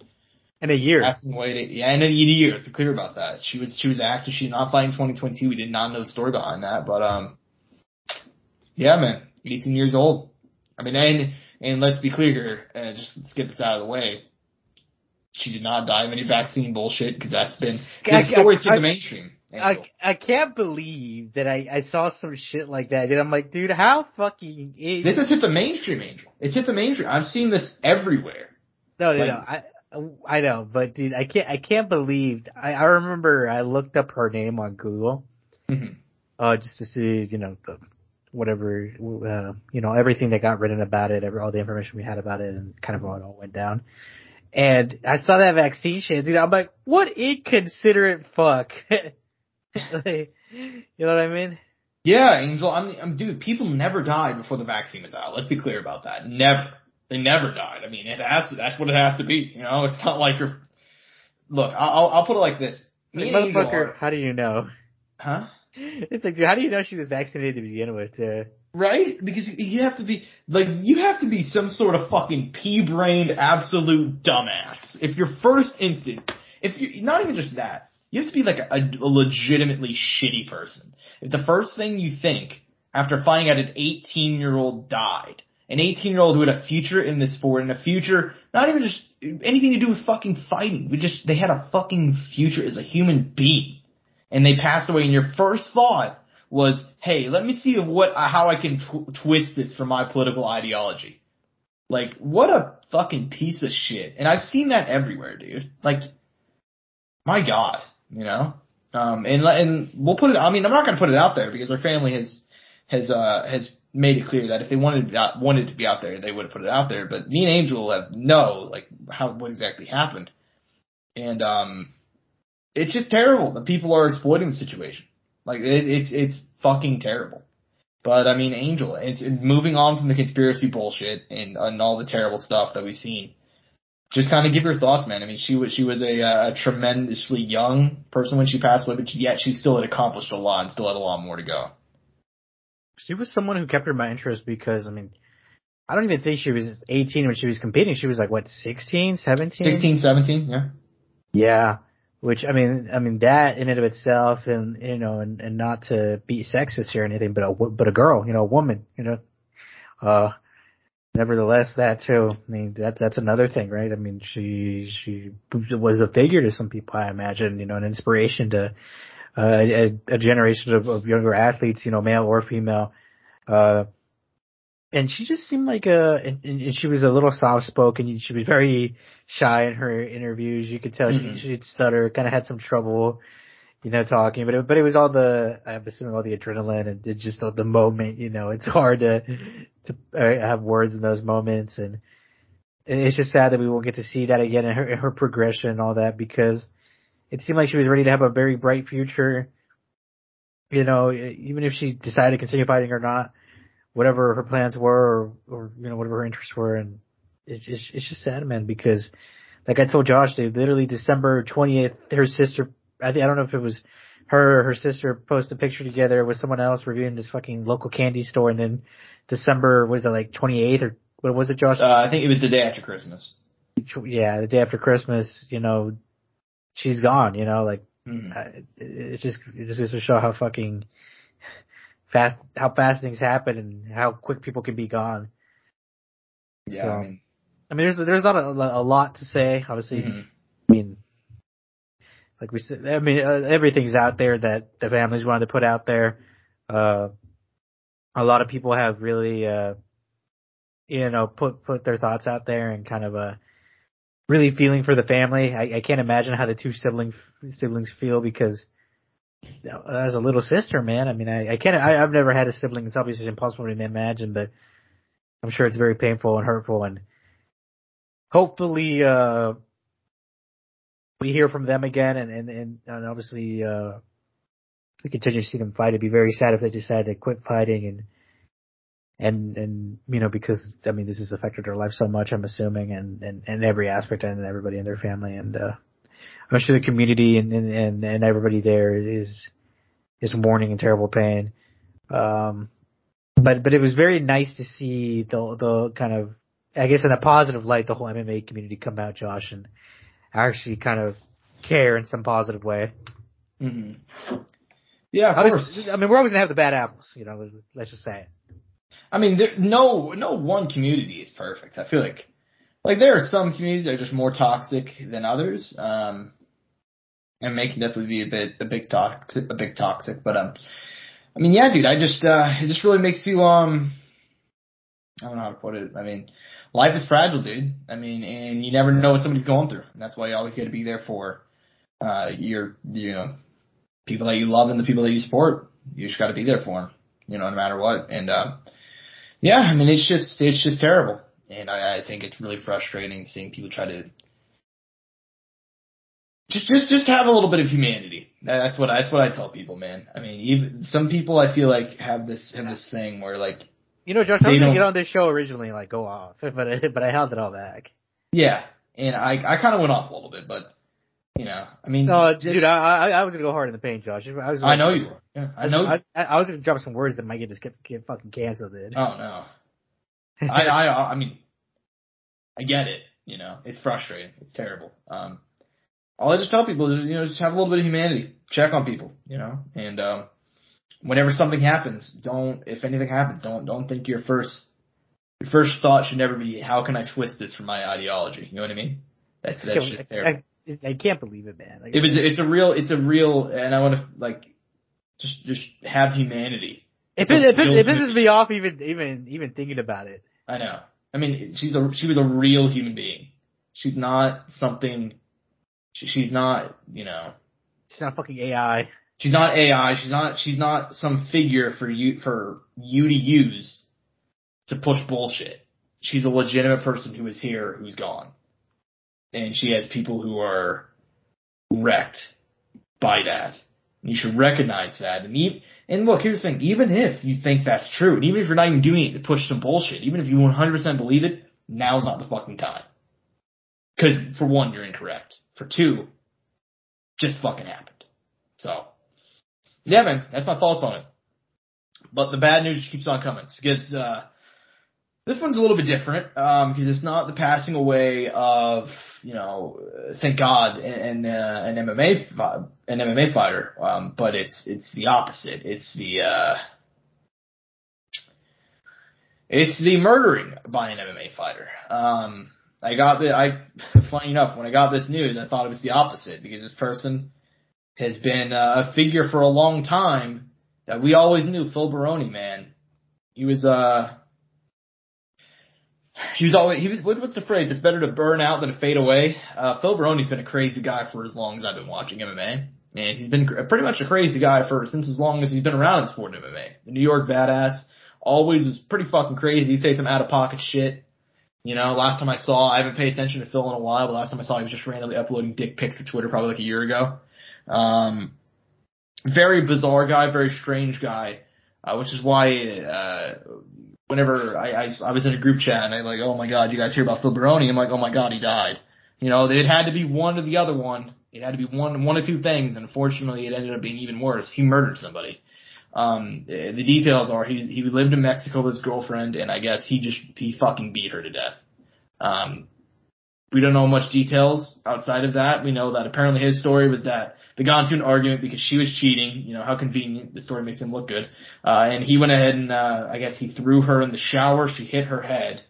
Speaker 3: In a year.
Speaker 2: Away, to, yeah, and in a year. To be clear about that, she was she was active. She's not fighting 2022. We did not know the story behind that, but um, yeah, man, 18 years old. I mean, and and let's be clear here, and just let's get this out of the way. She did not die of any vaccine bullshit because that's been
Speaker 3: I-
Speaker 2: this story's hit
Speaker 3: I-
Speaker 2: the mainstream.
Speaker 3: I. I can't believe that I, I saw some shit like that, and I'm like, dude, how fucking is
Speaker 2: This has hit the mainstream, Angel. It's hit the mainstream. I've seen this everywhere.
Speaker 3: no, no,
Speaker 2: like-
Speaker 3: no. I I know, but dude, I can't, I can't believe, I, I remember I looked up her name on Google,
Speaker 2: Mhm.
Speaker 3: uh, just to see, you know, the, whatever, uh, you know, everything that got written about it, every, all the information we had about it and kind of how it all went down. And I saw that vaccine shit, dude, I'm like, what inconsiderate fuck. like, you know what I mean?
Speaker 2: Yeah, Angel. I mean, um, dude, people never died before the vaccine was out. Let's be clear about that. Never. They never died. I mean, it has to. That's what it has to be. You know, it's not like you're. Look, I'll I'll put it like this. Me
Speaker 3: Motherfucker, how do you know?
Speaker 2: huh?
Speaker 3: It's like, how do you know she was vaccinated to begin with? Uh,
Speaker 2: Right? Because you, you have to be like you have to be some sort of fucking pea-brained absolute dumbass. If your first instinct, if you not even just that, you have to be like a, a legitimately shitty person. If the first thing you think after finding out an 18-year-old died, an 18-year-old who had a future in this sport and a future, not even just anything to do with fucking fighting, we just they had a fucking future as a human being, and they passed away, and your first thought was, hey, let me see what how I can tw- twist this for my political ideology. Like, what a fucking piece of shit. And I've seen that everywhere, dude. Like, my god, you know. Um, and and we'll put it. I mean, I'm not gonna put it out there because our family has has uh has made it clear that if they wanted uh, wanted to be out there, they would have put it out there. But me and Angel have no like how what exactly happened, and um, it's just terrible that people are exploiting the situation. Like it, it's it's fucking terrible. But I mean, Angel, it's moving on from the conspiracy bullshit and, and all the terrible stuff that we've seen. Just kind of give your thoughts, man. I mean, she was she was a, a tremendously young person when she passed away, but yet she still had accomplished a lot and still had a lot more to go.
Speaker 3: She was someone who kept her my interest because, I mean, I don't even think she was 18 when she was competing. She was like, what, 16, 17?
Speaker 2: 16, 17, yeah.
Speaker 3: Yeah. Which, I mean, I mean, that in and of itself and, you know, and, and not to be sexist or anything, but a, but a girl, you know, a woman, you know, uh, nevertheless, that too, I mean, that's, that's another thing, right? I mean, she, she was a figure to some people, I imagine, you know, an inspiration to, uh, a, a generation of, of younger athletes, you know, male or female, uh, and she just seemed like a, and, and she was a little soft spoken. She was very shy in her interviews. You could tell
Speaker 2: Mhm.
Speaker 3: she, she'd stutter, kind of had some trouble, you know, talking, but it, but it was all the, I'm assuming all the adrenaline and it just the, the moment, you know, it's hard to, to uh, have words in those moments. And it's just sad that we won't get to see that again in her, in her progression and all that because it seemed like she was ready to have a very bright future. You know, even if she decided to continue fighting or not, whatever her plans were or, or you know, whatever her interests were. And it's just, it's just sad, man, because like I told Josh, they literally December 28th, her sister, I think, I don't know if it was her or her sister posted a picture together with someone else reviewing this fucking local candy store. And then December, was it like 28th or what was it, Josh?
Speaker 2: Uh, I think it was the day after Christmas.
Speaker 3: yeah, the day after Christmas, you know, she's gone, you know, like, uh, it, it just, it just goes to show how fucking fast, how fast things happen and how quick people can be gone.
Speaker 2: Yeah,
Speaker 3: So-
Speaker 2: I mean,
Speaker 3: I mean, there's, there's not a, a lot to say, obviously.
Speaker 2: mhm.
Speaker 3: I mean, like we said, I mean, uh, everything's out there that the families wanted to put out there. Uh, a lot of people have really, uh, you know, put, put their thoughts out there and kind of, uh, really feeling for the family. I, I can't imagine how the two sibling, siblings feel because as a little sister, man, I mean, I, I can't, I, I've never had a sibling. It's obviously impossible to imagine, but I'm sure it's very painful and hurtful and hopefully, uh, we hear from them again and, and, and, and obviously, uh, we continue to see them fight. It'd be very sad if they decide to quit fighting and, and, and, you know, because, I mean, this has affected their life so much, I'm assuming, and, and, and every aspect and everybody in their family. And, uh, I'm sure the community and, and, and, and everybody there is, is mourning in terrible pain. Um, but, but it was very nice to see the, the kind of, I guess in a positive light, the whole MMA community come out, Josh, and actually kind of care in some positive way.
Speaker 2: Mhm. Yeah, course.
Speaker 3: I mean, we're always gonna have the bad apples, you know. Let's just say it.
Speaker 2: I mean, there, no, no one community is perfect. I feel like, like there are some communities that are just more toxic than others. Um, and may can definitely be a bit, a big toxic, a big toxic. But um, I mean, yeah, dude, I just, uh, it just really makes you um, I don't know how to put it. I mean, life is fragile, dude. I mean, and you never know what somebody's going through. And that's why you always got to be there for uh your you know people that you love and the people that you support. You just got to be there for them, you know, no matter what. And uh yeah, I mean, it's just it's just terrible, and I, I think it's really frustrating seeing people try to just just just have a little bit of humanity. That's what that's what I tell people, man. I mean, even some people I feel like have this have this thing where like
Speaker 3: you know, Josh, I was gonna get on this show originally and like go off, but I, but I held it all back.
Speaker 2: Yeah, and I I kind of went off a little bit, but you know, I mean,
Speaker 3: no, just, dude, I I was gonna go hard in the paint, Josh. I was.
Speaker 2: I know you. Were. Yeah, I know.
Speaker 3: I was, I was, gonna drop some words that might get just get, get fucking canceled. Dude.
Speaker 2: Oh no. I I I mean, I get it. You know, it's frustrating. It's terrible. Um, all I just tell people is, you know, just have a little bit of humanity. Check on people, you know, and um, whenever something happens, don't if anything happens, don't don't think your first your first thought should never be how can I twist this for my ideology. You know what I mean? That's that's just terrible.
Speaker 3: I, I can't believe it, man.
Speaker 2: Like, it was it's a real it's a real and I want to like just just have humanity.
Speaker 3: It, it, it, it pisses me off even even even thinking about it.
Speaker 2: I know. I mean, she's a she was a real human being. She's not something she, she's not, you know.
Speaker 3: She's not fucking AI.
Speaker 2: She's not AI. She's not. She's not some figure for you for you to use to push bullshit. She's a legitimate person who is here, who's gone, and she has people who are wrecked by that. You should recognize that. And even, and look, here's the thing. Even if you think that's true, and even if you're not even doing it to push some bullshit, even if you 100% believe it, now's not the fucking time. Cause for one, you're incorrect for two just fucking happened. So, yeah, man, that's my thoughts on it. But the bad news keeps on coming because uh, this one's a little bit different because um, it's not the passing away of you know, thank God, an, uh, an MMA an MMA fighter, um, but it's it's the opposite. It's the uh, it's the murdering by an MMA fighter. Um, I got the I funny enough when I got this news I thought it was the opposite because this person has been uh, a figure for a long time that we always knew Phil Baroni man he was uh he was always he was what's the phrase? It's better to burn out than to fade away. Uh Phil Baroni's been a crazy guy for as long as I've been watching MMA and he's been pretty much a crazy guy for since as long as he's been around in sport MMA the New York badass always was pretty fucking crazy. He'd say some out of pocket shit. You know, last time I saw, I haven't paid attention to Phil in a while, but last time I saw, he was just randomly uploading dick pics to Twitter probably like a year ago. Um, very bizarre guy, very strange guy, uh, which is why, uh, whenever I, I, I was in a group chat and I like, oh my god, you guys hear about Phil Baroni? I'm like, oh my god, he died. You know, it had to be one or the other one. It had to be one, one or two things, and unfortunately it ended up being even worse. He murdered somebody. Um, the details are he he lived in Mexico with his girlfriend, and I guess he just he fucking beat her to death. Um, we don't know much details outside of that. We know that apparently his story was that they got into an argument because she was cheating. You know how convenient the story makes him look good. Uh, and he went ahead and uh, I guess he threw her in the shower. She hit her head,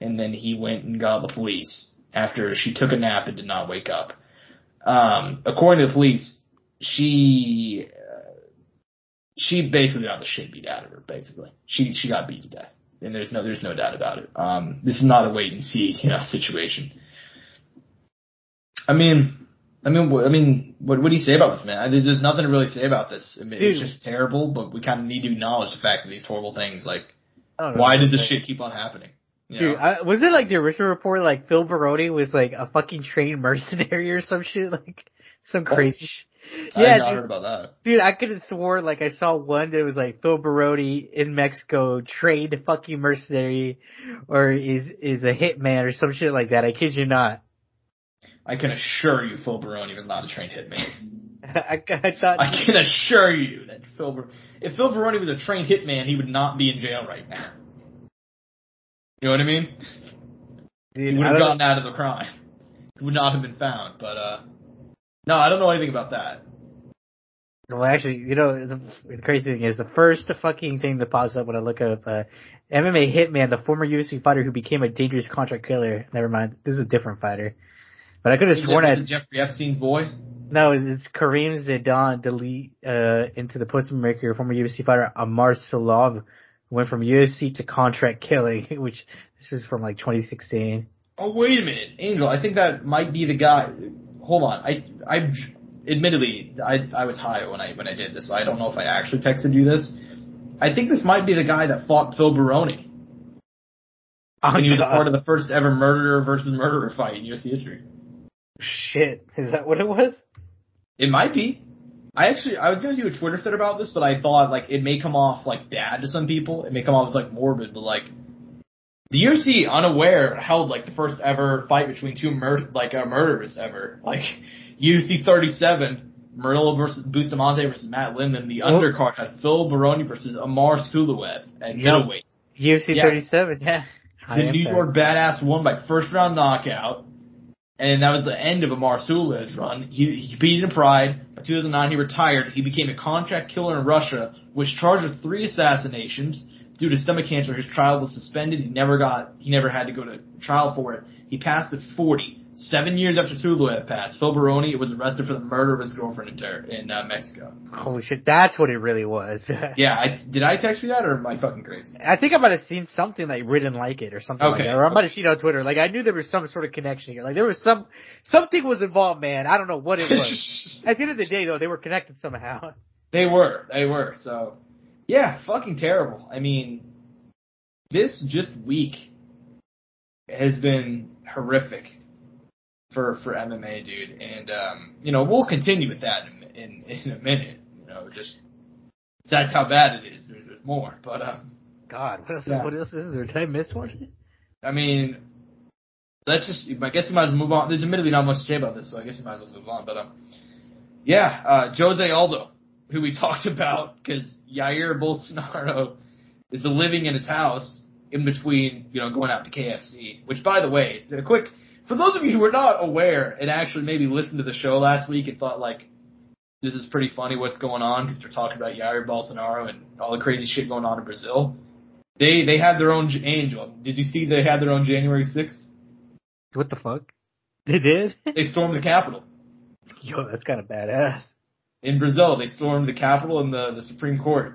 Speaker 2: and then he went and got the police after she took a nap and did not wake up. Um, according to the police, she she basically got the shit beat out of her. Basically, she she got beat to death, and there's no there's no doubt about it. Um, this is not a wait and see you know situation. I mean, I mean, I mean, what what do you say about this, man? There's nothing to really say about this. I mean, Dude. it's just terrible, but we kind of need to acknowledge the fact that these horrible things, like, why does this shit keep on happening?
Speaker 3: You Dude, I, was it like the original report, like Phil Baroni was like a fucking trained mercenary or some shit, like some oh. crazy shit?
Speaker 2: yeah, I heard about that.
Speaker 3: Dude, I could have swore like I saw one that was like Phil Baroni in Mexico trained fucking mercenary or is is a hitman or some shit like that. I kid you not.
Speaker 2: I can assure you Phil Baroni was not a trained hitman.
Speaker 3: I, I thought
Speaker 2: I can assure you that Phil Bar- if Phil Baroni was a trained hitman, he would not be in jail right now. You know what I mean? Dude, he would have gotten out of the crime. He would not have been found, but uh no, I don't know anything about that.
Speaker 3: Well, actually, you know, the, the, crazy thing is the first fucking thing that pops up when I look up uh, MMA Hitman, the former UFC fighter who became a dangerous contract killer. Never mind, this is a different fighter. But I could have sworn
Speaker 2: that Jeffrey Epstein's boy.
Speaker 3: No, it's, it's Kareem Zidan delete uh, into the Pussy Maker, former UFC fighter Amar Suloev, went from UFC to contract killing, which this is from like 2016.
Speaker 2: Oh wait a minute, Angel. I think that might be the guy. Hold on. I I admittedly I I was high when I when I did this. So I don't know if I actually texted you this. I think this might be the guy that fought Phil Baroni.
Speaker 3: Oh,
Speaker 2: and he was
Speaker 3: God.
Speaker 2: part of the first ever murderer versus murderer fight in UFC history.
Speaker 3: Shit, is that what it was?
Speaker 2: It might be. I actually I was gonna do a Twitter thread about this, but I thought like it may come off like bad to some people. It may come off as like morbid, but like the UFC unaware held like the first ever fight between two mur- like uh, murderers ever. Like UFC 37, Murilo versus Bustamante versus Matt Lindland. The
Speaker 3: Well-
Speaker 2: undercard had Phil Baroni versus Amar Suloev at
Speaker 3: Yep.
Speaker 2: middleweight.
Speaker 3: UFC
Speaker 2: Yeah.
Speaker 3: 37, yeah. High
Speaker 2: The New
Speaker 3: impact.
Speaker 2: York Badass won by first round knockout, and that was the end of Amar Suloev's run. He, he competed in Pride. By 2009, he retired. He became a contract killer in Russia, was charged with three assassinations due to stomach cancer. His trial was suspended. He never got. He never had to go to trial for it. He passed at 40. Seven years after Sulu had passed, Phil Baroni was arrested for the murder of his girlfriend in, Ter- in uh, Mexico.
Speaker 3: Holy shit, that's what it really was.
Speaker 2: Yeah, I, did I text you that, or am I fucking crazy?
Speaker 3: I think I might have seen something like written like it or something like
Speaker 2: Okay.
Speaker 3: that. Or I might have seen it on Twitter. Like I knew there was some sort of connection here. Like there was some something was involved, man. I don't know what it was. At the end of the day though, they were connected somehow.
Speaker 2: They were. They were. So, yeah, fucking terrible. I mean, this just week has been horrific for for MMA, dude. And um, you know, we'll continue with that in in, in a minute. You know, just that's how bad it is. There's, there's more, but um,
Speaker 3: God, what else
Speaker 2: Yeah.
Speaker 3: what else is there? Did I miss one?
Speaker 2: I mean, let's just. I guess we might as well move on. There's admittedly not much to say about this, so I guess we might as well move on. But um, yeah, uh, Jose Aldo, who we talked about, because Jair Bolsonaro is living in his house in between, you know, going out to KFC. Which, by the way, a quick for those of you who are not aware and actually maybe listened to the show last week and thought like. This is pretty funny what's going on because they're talking about Jair Bolsonaro and all the crazy shit going on in Brazil. They they had their own angel. Did you see they had their own January 6th?
Speaker 3: What the fuck? They did?
Speaker 2: They stormed the Capitol
Speaker 3: Yo, that's kind of badass.
Speaker 2: in Brazil. They stormed the Capitol and the the Supreme Court.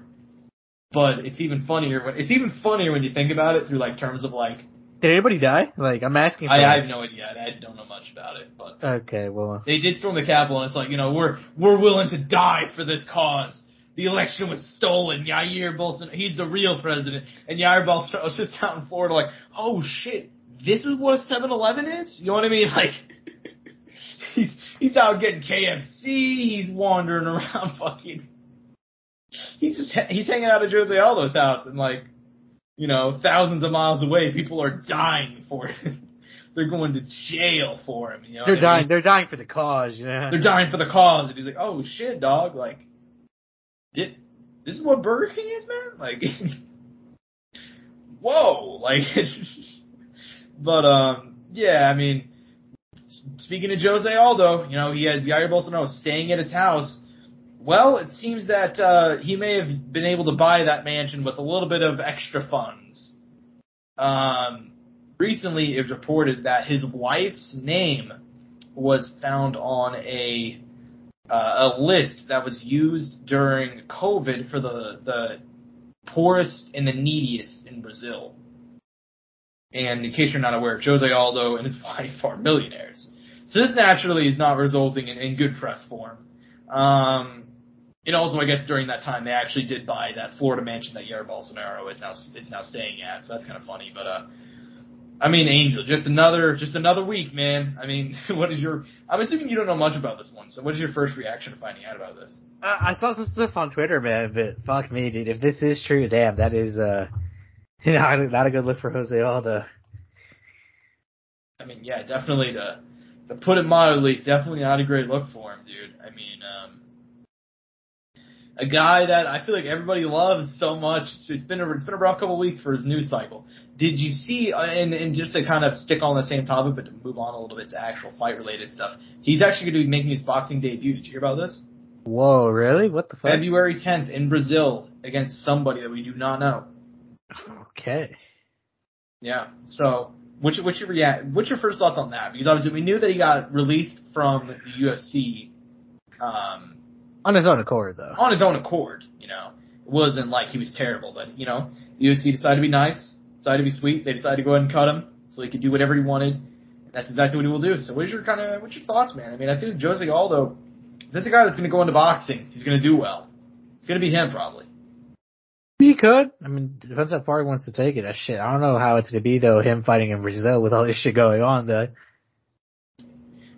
Speaker 2: But it's even funnier when it's even funnier when you think about it through like terms of like
Speaker 3: Did anybody die? Like I'm asking.
Speaker 2: I, I have no idea. I don't know much about it, but
Speaker 3: Okay, well, uh,
Speaker 2: they did storm the Capitol, and it's like you know we're we're willing to die for this cause. The election was stolen. Jair Bolsonaro, he's the real president, and Jair Bolsonaro sits out in Florida like, oh shit, this is what a 7-Eleven is. You know what I mean? Like, he's he's out getting KFC. He's wandering around, fucking. He's just he's hanging out at Jose Aldo's house, and like, you know, thousands of miles away, people are dying for him. They're going to jail for him. You know,
Speaker 3: they're
Speaker 2: what I mean?
Speaker 3: dying. They're dying for the cause. Know.
Speaker 2: they're dying for the cause. And he's like, oh shit, dog. Like, this is what Burger King is, man? Like, whoa. Like, but, um, yeah, I mean, speaking of Jose Aldo, you know, he has Jair Bolsonaro staying at his house. Well, it seems that, uh, he may have been able to buy that mansion with a little bit of extra funds. Um, recently it was reported that his wife's name was found on a uh, a list that was used during COVID for the the poorest and the neediest in Brazil. And in case you're not aware, Jose Aldo and his wife are millionaires. So this naturally is not resulting in, in good press for him. Um, and also, I guess during that time, they actually did buy that Florida mansion that Jair Bolsonaro is now is now staying at. So that's kind of funny. But uh, I mean, Angel, just another just another week, man. I mean, what is your? I'm assuming you don't know much about this one. So what is your first reaction to finding out about this?
Speaker 3: Uh, I saw some stuff on Twitter, man, but fuck me, dude. If this is true, damn, that is uh, not, a- not a good look for Jose Aldo.
Speaker 2: I mean, yeah, definitely to to put it mildly, definitely not a great look for him, dude. I mean, um, a guy that I feel like everybody loves so much. It's been a, it's been a rough couple of weeks for his news cycle. Did you see? Uh, and, and just to kind of stick on the same topic, but to move on a little bit to actual fight related stuff, he's actually going to be making his boxing debut. Did you hear about this?
Speaker 3: Whoa, really? What the fuck?
Speaker 2: February 10th in Brazil against somebody that we do not know.
Speaker 3: Okay.
Speaker 2: Yeah. So, what's your, what's your react? What's your first thoughts on that? Because obviously we knew that he got released from the UFC um,
Speaker 3: On his own accord, though.
Speaker 2: on his own accord, you know. It wasn't like he was terrible, but you know, the UFC decided to be nice, decided to be sweet. They decided to go ahead and cut him so he could do whatever he wanted. That's exactly what he will do. So, what's your kind of what's your thoughts, man? I mean, I feel like Jose Aldo, this is a guy that's going to go into boxing. He's going to do well. It's going to be him probably.
Speaker 3: He could. I mean, depends how far he wants to take it. That shit. I don't know how it's going to be though. Him fighting in Brazil with all this shit going on. Though.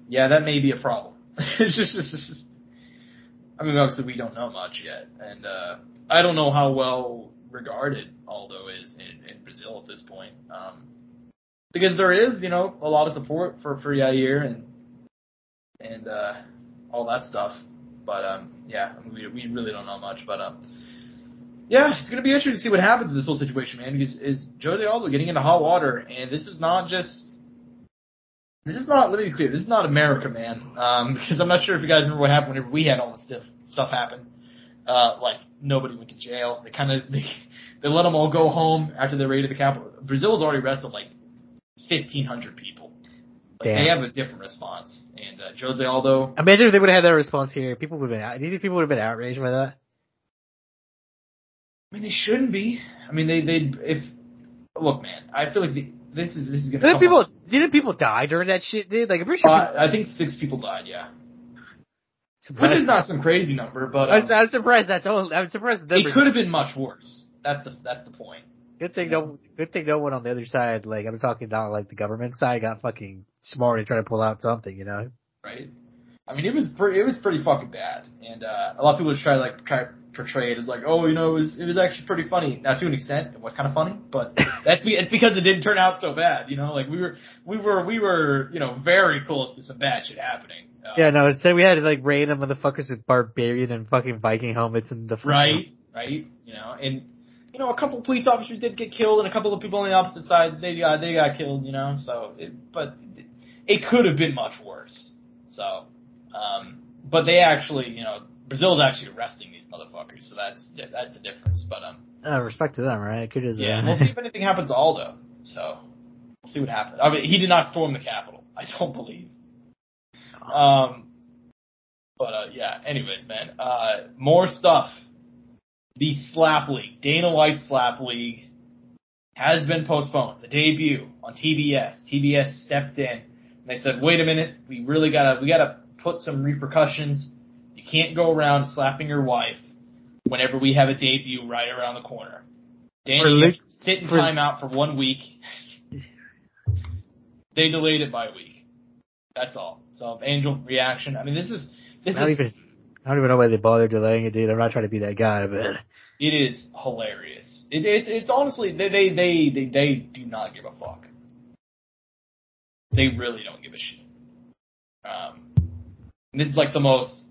Speaker 2: Yeah, that may be a problem. it's just, it's just, I mean, obviously we don't know much yet, and uh, I don't know how well regarded Aldo is in, in Brazil at this point. Um, because there is, you know, a lot of support for for Jair and and uh, all that stuff. But um, yeah, I mean, we we really don't know much. But um, yeah, it's gonna be interesting to see what happens in this whole situation, man. Because is Jose Aldo getting into hot water, and this is not just. This is not. Let me be clear. This is not America, man. Um, because I'm not sure if you guys remember what happened whenever we had all this stuff stuff happen. Uh, like nobody went to jail. They kind of they they let them all go home after they raided the Capitol. Brazil's already arrested like 1,500 people. Like, they have a different response. And uh, Jose Aldo.
Speaker 3: Imagine if they would have had that response here. People would have been. Do you think people would have been outraged by that?
Speaker 2: I mean, they shouldn't be. I mean, they they if look, man. I feel like the, this is this is gonna.
Speaker 3: People didn't people die during that shit, dude? Like I'm pretty sure.
Speaker 2: Uh, I think six people died. Yeah. Surprised. Which is not some crazy number, but
Speaker 3: um, I, was, surprised that's all. I'm surprised.
Speaker 2: It could have been much worse. That's the that's the point.
Speaker 3: Good thing no, good thing no one on the other side, like I'm talking about like the government side, got fucking smart and try to pull out something, you know?
Speaker 2: Right. I mean, it was pretty, it was pretty fucking bad, and uh, a lot of people just try to like try to portray it as like, oh, you know, it was it was actually pretty funny. Now to an extent, it was kind of funny, but that's be, it's because it didn't turn out so bad, you know. Like we were we were we were you know very close to some bad shit happening.
Speaker 3: Uh, yeah, no, instead we had like random motherfuckers with barbarian and fucking Viking helmets and the
Speaker 2: right, right, you know, and you know, a couple of police officers did get killed, and a couple of people on the opposite side they got they got killed. You know, so it, but it could have been much worse. So, um, but they actually, you know, Brazil's actually arresting these motherfuckers, so that's that's the difference. But um,
Speaker 3: uh, respect to them, right? Just,
Speaker 2: yeah, we'll see if anything happens to Aldo. So we'll see what happens. I mean, he did not storm the Capitol. I don't believe. Um, but uh, yeah. Anyways, man, uh, more stuff the Slap League, Dana White Slap League, has been postponed. The debut on TBS. TBS stepped in and they said, "Wait a minute, we really gotta we gotta put some repercussions. You can't go around slapping your wife whenever we have a debut right around the corner." Dana li- sit in timeout for one week. they delayed it by a week. That's all. So Angel reaction. I mean, this is this
Speaker 3: not
Speaker 2: is.
Speaker 3: Even, I don't even know why they bothered delaying it, dude. I'm not trying to be that guy, but
Speaker 2: it is hilarious. It, it's it's honestly they, they they they they do not give a fuck. They really don't give a shit. Um, this is like the most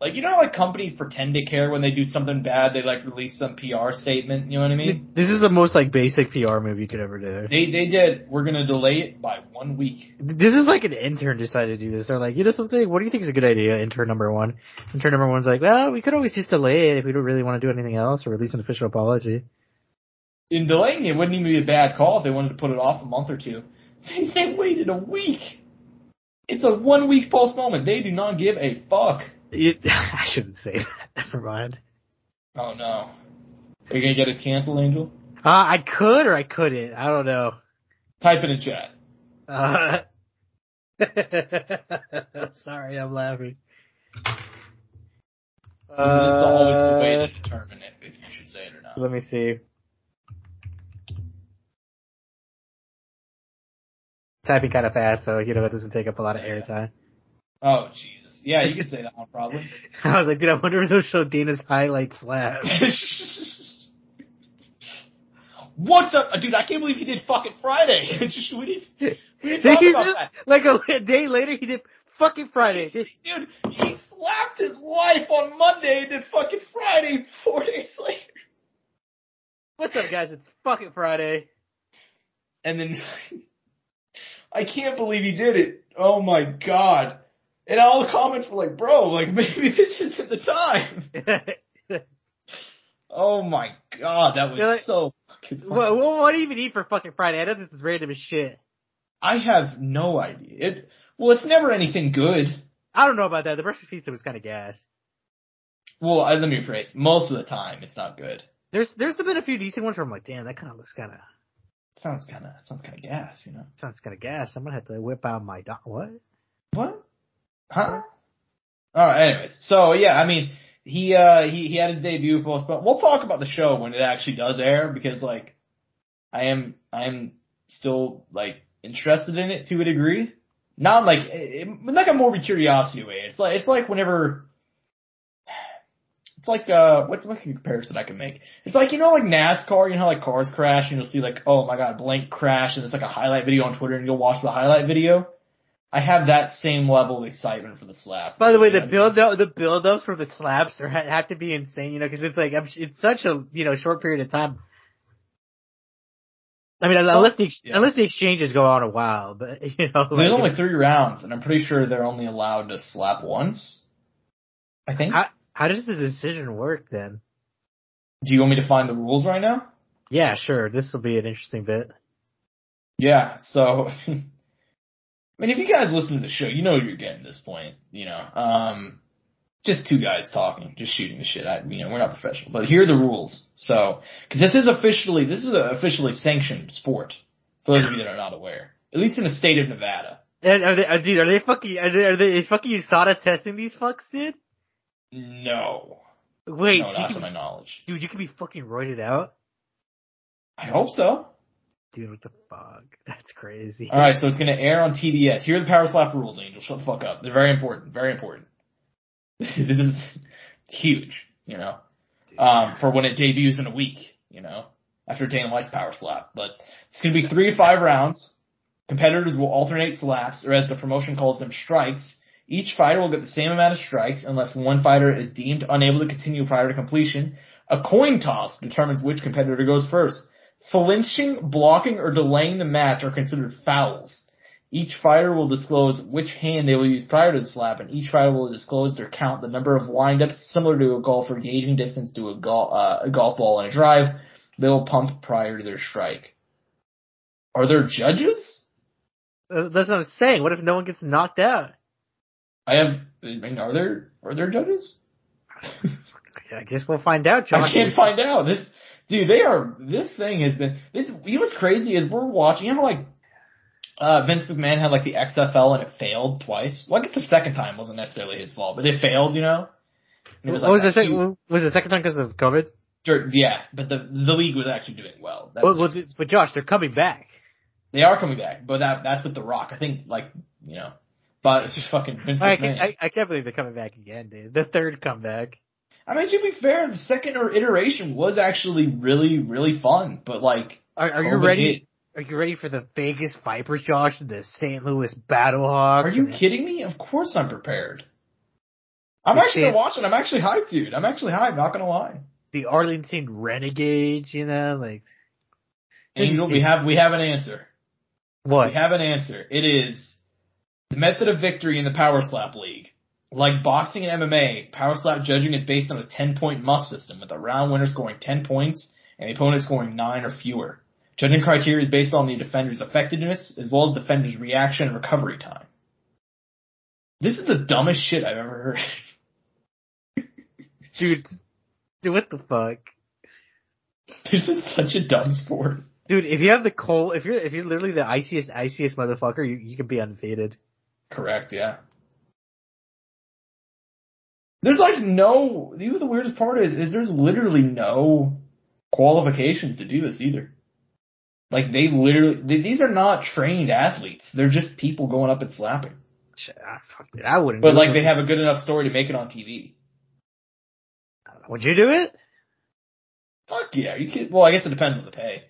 Speaker 2: like you know how, like companies pretend to care when they do something bad they like release some PR statement you know what I mean?
Speaker 3: This is the most like basic PR move you could ever do.
Speaker 2: They they did. We're gonna delay it by one week.
Speaker 3: This is like an intern decided to do this. They're like you know something? What do you think is a good idea? Intern number one. Intern number one's like well we could always just delay it if we don't really want to do anything else or release an official apology.
Speaker 2: In delaying it wouldn't even be a bad call if they wanted to put it off a month or two. They, they waited a week. It's a one week postponement they do not give a fuck
Speaker 3: it, I shouldn't say that. Never mind.
Speaker 2: Oh no. Are you gonna get us canceled, Angel?
Speaker 3: Uh, I could or I couldn't. I don't know.
Speaker 2: Type in a chat.
Speaker 3: Uh, sorry, I'm laughing.
Speaker 2: Uh, this is always the way to determine if, if you should say it or not.
Speaker 3: Let me see. Typing kind of fast, so you know it doesn't take up a lot of airtime.
Speaker 2: Oh, jeez. Yeah, you could say that one probably.
Speaker 3: I was like, dude, I wonder if they'll show Dana's highlights last.
Speaker 2: What's up, dude? I can't believe he did fucking Friday. just, we didn't, we didn't talk about that.
Speaker 3: Like a, a, day later, he did fucking Friday.
Speaker 2: Dude, he slapped his wife on Monday and did fucking Friday four days later.
Speaker 3: What's up, guys? It's fucking Friday.
Speaker 2: And then I can't believe he did it. Oh my god. And all the comments were like, bro, like maybe this isn't the time. oh my god, that was like, so fucking funny.
Speaker 3: What, what do you even eat for fucking Friday? I know this is random as shit.
Speaker 2: I have no idea. It well, it's never anything good.
Speaker 3: I don't know about that. The breakfast pizza was kind of gas.
Speaker 2: well, I, let me rephrase. Most of the time, it's not good.
Speaker 3: There's there's been a few decent ones where I'm like, damn, that kind of looks kind of
Speaker 2: sounds kind of sounds kind of gas, you know.
Speaker 3: Sounds kind of gas. I'm gonna have to whip out my do- what?
Speaker 2: What? Huh? All right. Anyways, so yeah, I mean, he uh he he had his debut postponed. We'll talk about the show when it actually does air because like, I am I am still like interested in it to a degree. Not like it, like a morbid curiosity way. It's like it's like whenever. It's like uh, what's what comparison I can make? It's like you know, like NASCAR. You know, how, like cars crash, and you'll see like, oh my god, blank crash, and it's like a highlight video on Twitter, and you'll watch the highlight video. I have that same level of excitement for the slap.
Speaker 3: By the way, the build up, the build ups for the slaps are have to be insane, you know, because it's like it's such a you know short period of time. I mean, unless the yeah. unless the exchanges go on a while, but you know,
Speaker 2: like, there's only three rounds, and I'm pretty sure they're only allowed to slap once. I think.
Speaker 3: How, how does the decision work then?
Speaker 2: Do you want me to find the rules right now?
Speaker 3: Yeah, sure. This will be an interesting bit.
Speaker 2: Yeah. So I mean, if you guys listen to the show, you know you're getting this point, you know. Um, just two guys talking, just shooting the shit. I, you know, we're not professional, but here are the rules. So, cause this is officially, this is an officially sanctioned sport. For those of you that are not aware. At least in the state of Nevada.
Speaker 3: And are they, are, dude, are they fucking, are they, are they, is fucking USADA testing these fucks, dude?
Speaker 2: No.
Speaker 3: Wait,
Speaker 2: no, not to my knowledge.
Speaker 3: Dude, you could be fucking roided out?
Speaker 2: I hope so.
Speaker 3: Dude, what the fuck? That's crazy.
Speaker 2: All right, so it's going to air on TBS. Here are the Power Slap rules, Angel. Shut the fuck up. They're very important. Very important. this is huge, you know, um, for when it debuts in a week, you know, after Dana White's Power Slap. But it's going to be three to five rounds. Competitors will alternate slaps, or as the promotion calls them, strikes. Each fighter will get the same amount of strikes unless one fighter is deemed unable to continue prior to completion. A coin toss determines which competitor goes first. Flinching, blocking, or delaying the match are considered fouls. Each fighter will disclose which hand they will use prior to the slap, and each fighter will disclose their count, the number of windups, similar to a golfer gauging distance to a, gol- uh, a golf ball and a drive. They will pump prior to their strike. Are there judges?
Speaker 3: That's what I'm saying. What if no one gets knocked out?
Speaker 2: I have. I mean, are there are there judges?
Speaker 3: I guess we'll find out. John.
Speaker 2: I can't find out. This dude, they are. This thing has been. This. You know what's crazy is we're watching. You know, like uh, Vince McMahon had like the XFL and it failed twice. Well, I guess the second time wasn't necessarily his fault, but it failed. You know.
Speaker 3: It was, like was the second? Was the second time because of COVID?
Speaker 2: Yeah, but the the league was actually doing well.
Speaker 3: But, well, but Josh, they're coming back.
Speaker 2: They are coming back, but that that's with The Rock. I think like you know, but it's just fucking Vince
Speaker 3: I,
Speaker 2: McMahon.
Speaker 3: I, I can't believe they're coming back again, dude. The third comeback.
Speaker 2: I mean, to be fair, the second er-, iteration was actually really, really fun. But like,
Speaker 3: are, are you ready? Hit. Are you ready for the Vegas Vipers, Josh? The St. Louis Battlehawks?
Speaker 2: Are you kidding me? Of course I'm prepared. I'm the actually gonna watch it. I'm actually hyped, dude. I'm actually hyped. Not gonna lie.
Speaker 3: The Arlington Renegades, you know, like.
Speaker 2: Angel, we have we have an answer.
Speaker 3: What?
Speaker 2: We have an answer. It is the method of victory in the Power Slap League. Like boxing and MMA, power slap judging is based on a 10 point must system with a round winner scoring 10 points and the opponent scoring 9 or fewer. Judging criteria is based on the defender's effectiveness as well as defender's reaction and recovery time. This is the dumbest shit I've ever heard.
Speaker 3: dude, dude, what the fuck?
Speaker 2: This is such a dumb sport.
Speaker 3: Dude, if you have the cold, if you're if you're literally the iciest iciest motherfucker, you you can be undefeated.
Speaker 2: Correct. Yeah. There's like no. Even the weirdest part is, is there's literally no qualifications to do this either. Like they literally, they, these are not trained athletes. They're just people going up and slapping.
Speaker 3: Ah, fuck it, I wouldn't.
Speaker 2: But like it. they have a good enough story to make it on TV.
Speaker 3: Would you do it?
Speaker 2: Fuck yeah, you could. Well, I guess it depends on the pay.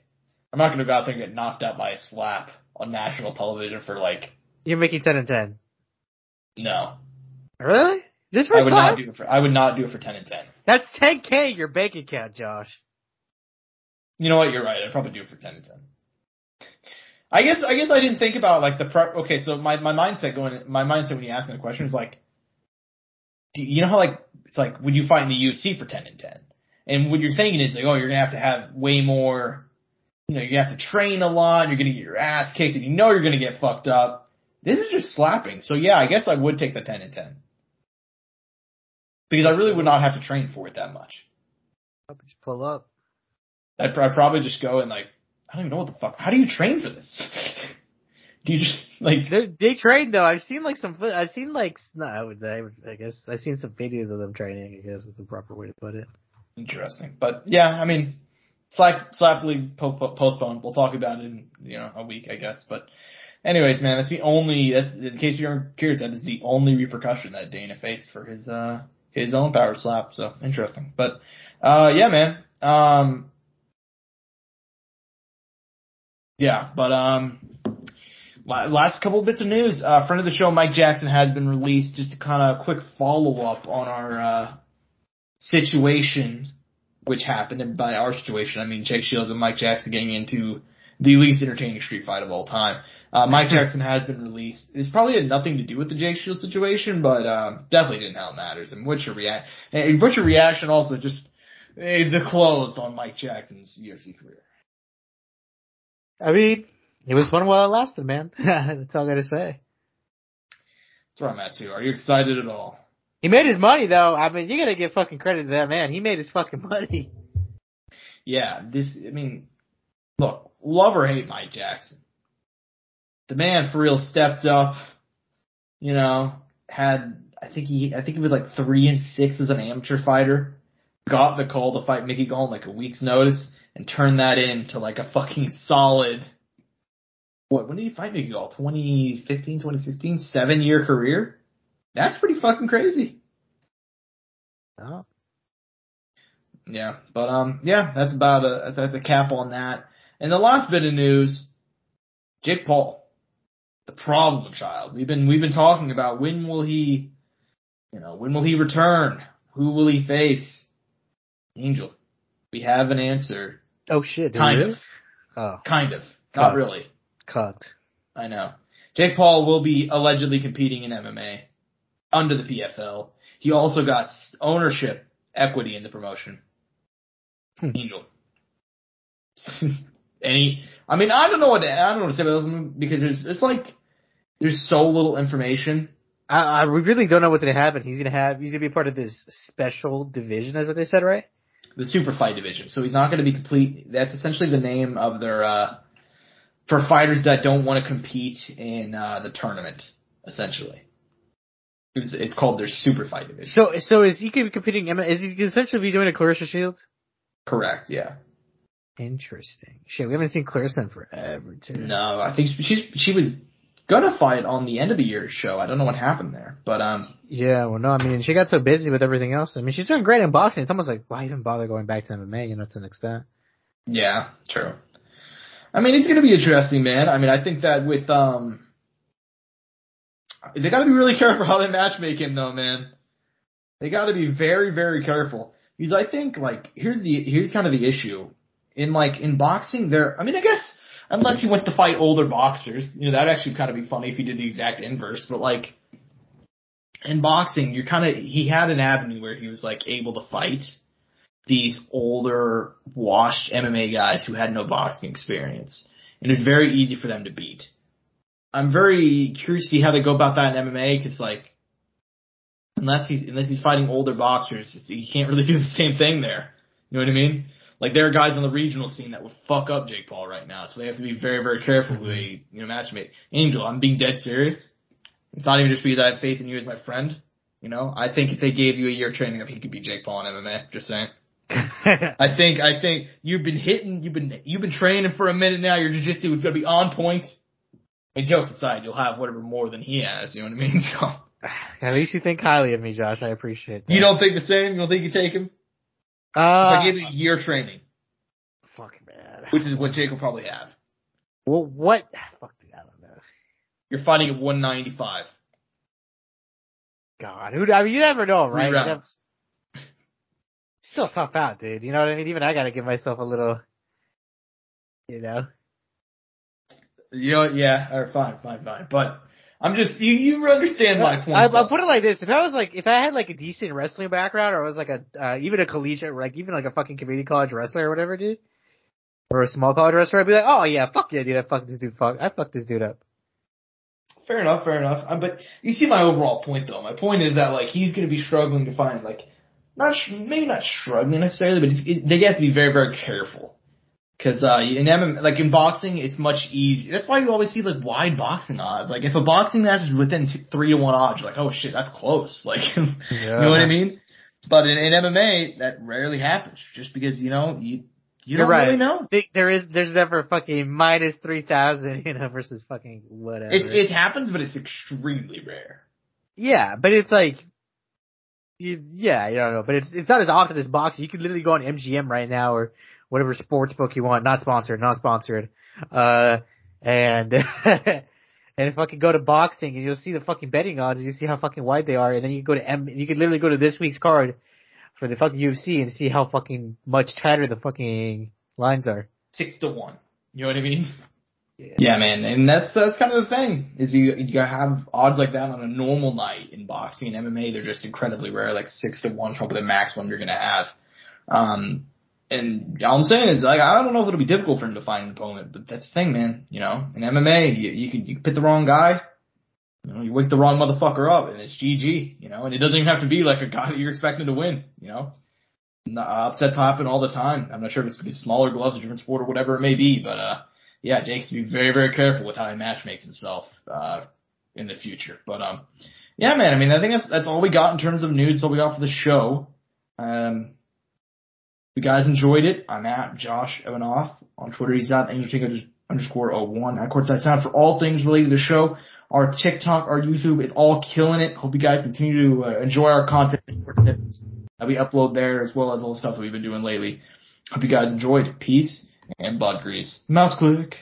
Speaker 2: I'm not going to go out there and get knocked out by a slap on national television for like.
Speaker 3: You're making ten and ten.
Speaker 2: No.
Speaker 3: Really? Just for
Speaker 2: I would not do it for I would not do it for ten and ten.
Speaker 3: That's ten K your bank account, Josh.
Speaker 2: You know what, you're right, I'd probably do it for ten and ten. I guess I guess I didn't think about like the prep okay, so my, my mindset going my mindset when you ask me the question is like do you know how like it's like would you fight in the UFC for ten and ten? And what you're thinking is like, oh, you're gonna have to have way more you know, you have to train a lot, you're gonna get your ass kicked, and you know you're gonna get fucked up. This is just slapping. So yeah, I guess I would take the ten and ten. Because I really would not have to train for it that much.
Speaker 3: Just pull up.
Speaker 2: I'd, I'd probably just go and like I don't even know what the fuck. How do you train for this? do you just like
Speaker 3: They're, they train though? I've seen like some. I've seen like no, I would. I, would, I guess I've seen some videos of them training. I guess is the proper way to put it.
Speaker 2: interesting? But yeah, I mean, slack slap league po- postponed. We'll talk about it in you know a week, I guess. But anyways, man, that's the only. That's in case you're curious. That is the only repercussion that Dana faced for his uh his own power slap. So interesting. But uh yeah, man. Um. Yeah, but um, last couple bits of news. Uh, friend of the show, Mike Jackson, has been released. Just a kind of quick follow up on our uh, situation, which happened, and by our situation, I mean Jake Shields and Mike Jackson getting into the least entertaining street fight of all time. Uh, Mike Jackson has been released. It's probably had nothing to do with the Jake Shields situation, but um, definitely didn't how it matters. And what's your react? And what's your reaction also just eh, the close on Mike Jackson's UFC career?
Speaker 3: I mean, it was fun while it lasted, man. That's all I gotta say.
Speaker 2: That's where I'm at too. Are you excited at all?
Speaker 3: He made his money though. I mean, you gotta give fucking credit to that man. He made his fucking money.
Speaker 2: Yeah, this, I mean, look, love or hate Mike Jackson. The man for real stepped up, you know, had, I think he, I think he was like three and six as an amateur fighter, got the call to fight Mickey Gall in like a week's notice, and turned that into like a fucking solid, what, when did he fight Mickey Gall? 2015, 2016? Seven year career? That's pretty fucking crazy.
Speaker 3: Oh.
Speaker 2: Yeah, but um, yeah, that's about a that's a cap on that. And the last bit of news, Jake Paul, the problem child. We've been we've been talking about when will he, you know, when will he return? Who will he face? Angel. We have an answer.
Speaker 3: Oh shit.
Speaker 2: Kind
Speaker 3: really?
Speaker 2: of.
Speaker 3: Oh,
Speaker 2: Kind of. Not really.
Speaker 3: cucked.
Speaker 2: I know. Jake Paul will be allegedly competing in MMA under the PFL. He also got ownership equity in the promotion.
Speaker 3: Hmm.
Speaker 2: Angel. Any, I mean, I don't know what to, I don't know what to say about this movie because it's it's like there's so little information.
Speaker 3: I, I we really don't know what's gonna happen. He's gonna have he's gonna be part of this special division, is what they said, right?
Speaker 2: The super fight division, so he's not going to be complete. That's essentially the name of their uh for fighters that don't want to compete in uh the tournament. Essentially, it's, it's called their super fight division.
Speaker 3: So so is he gonna be competing? Is he essentially be doing a Claressa Shields?
Speaker 2: Correct. Yeah.
Speaker 3: Interesting. Shit, we haven't seen Claressa in forever, too.
Speaker 2: No, I think she's she was gonna fight on the end of the year show. I don't know what happened there, but um,
Speaker 3: Yeah, well, no, I mean, she got so busy with everything else. I mean, she's doing great in boxing. It's almost like, why even bother going back to MMA, you know, to an extent?
Speaker 2: yeah, true. I mean, it's gonna be interesting, man. I mean, I think that with um, they got to be really careful how they matchmake him, though, man. They got to be very, very careful because I think like here's the here's kind of the issue in like in boxing. There, I mean, I guess unless he wants to fight older boxers, you know, that'd actually kind of be funny if he did the exact inverse. But like in boxing, you're kind of he had an avenue where he was like able to fight these older, washed MMA guys who had no boxing experience, and it was very easy for them to beat. I'm very curious to see how they go about that in MMA because like unless he's unless he's fighting older boxers, he can't really do the same thing there. You know what I mean? Like there are guys on the regional scene that would fuck up Jake Paul right now, so they have to be very very careful who they you know matchmake. Angel, I'm being dead serious. It's not even just because I have faith in you as my friend. You know, I think if they gave you a year of training, if he could beat Jake Paul in MMA. Just saying. I think I think you've been hitting, you've been you've been training for a minute now. Your jiu-jitsu is going to be on point. And jokes aside, you'll have whatever more than he has. You know what I mean? So
Speaker 3: At least you think highly of me, Josh. I appreciate that.
Speaker 2: you don't think the same? You don't think you take him?
Speaker 3: Uh,
Speaker 2: if I gave you a year training,
Speaker 3: fuck, man.
Speaker 2: which is what Jake will probably have.
Speaker 3: Well, what? Fuck, dude, I don't know.
Speaker 2: You're fighting at 195.
Speaker 3: God, who? I mean, you never know, right? Never- still tough out, dude. You know what I mean? Even I gotta give myself a little, you know.
Speaker 2: You know, yeah, or fine, fine, fine. But I'm just you. You understand my point.
Speaker 3: I. I put it like this: if I was like, if I had like a decent wrestling background, or I was like a uh, even a collegiate, like even like a fucking community college wrestler or whatever, dude, or a small college wrestler, I'd be like, oh yeah, fuck yeah, dude, I fuck this dude, fuck, I fuck this dude up.
Speaker 2: fair enough, fair enough. Uh, but you see my overall point though. My point is that like he's going to be struggling to find like not maybe not struggling necessarily, but it, they have to be very very careful. Cause, uh, in MMA, like in boxing, it's much easier. That's why you always see like wide boxing odds. Like if a boxing match is within two, three to one odds, you're like, oh shit, that's close. Like, yeah. you know what I mean? But in, in MMA, that rarely happens just because, you know, you, you
Speaker 3: You're
Speaker 2: don't
Speaker 3: right.
Speaker 2: really know.
Speaker 3: There is, there's never fucking minus 3000, you know, versus fucking whatever.
Speaker 2: It's, it happens, but it's extremely rare.
Speaker 3: Yeah, but it's like, you, yeah, I don't know, but it's, it's not as often as boxing. You could literally go on MGM right now or, whatever sports book you want, not sponsored, not sponsored. Uh, and, and if I could go to boxing and you'll see the fucking betting odds, you see how fucking wide they are, and then you go to M, you could literally go to this week's card for the fucking UFC and see how fucking much tighter the fucking lines are.
Speaker 2: Six to one. You know what I mean? Yeah. yeah, man, and that's that's kind of the thing is you you have odds like that on a normal night in boxing and MMA. They're just incredibly rare, like six to one, probably the maximum you're gonna have. Um, and all I'm saying is, like, I don't know if it'll be difficult for him to find an opponent, but that's the thing, man. You know, in MMA, you, you can you can pick the wrong guy, you know, you wake the wrong motherfucker up, and it's GG. You know, and it doesn't even have to be like a guy that you're expecting to win. You know, uh, upsets happen all the time. I'm not sure if it's because smaller gloves, a different sport, or whatever it may be, but uh, yeah, Jake has to be very very careful with how he match makes himself uh in the future. But um, yeah, man. I mean, I think that's that's all we got in terms of news. All we got for the show. Um, you guys enjoyed it, I'm at Josh Evanoff. On Twitter, he's at Undertaker underscore 01 at Courtside Sound for all things related to the show. Our TikTok, our YouTube, it's all killing it. Hope you guys continue to uh, enjoy our content that we upload there as well as all the stuff that we've been doing lately. Hope you guys enjoyed. Peace and bud grease. Mouse click.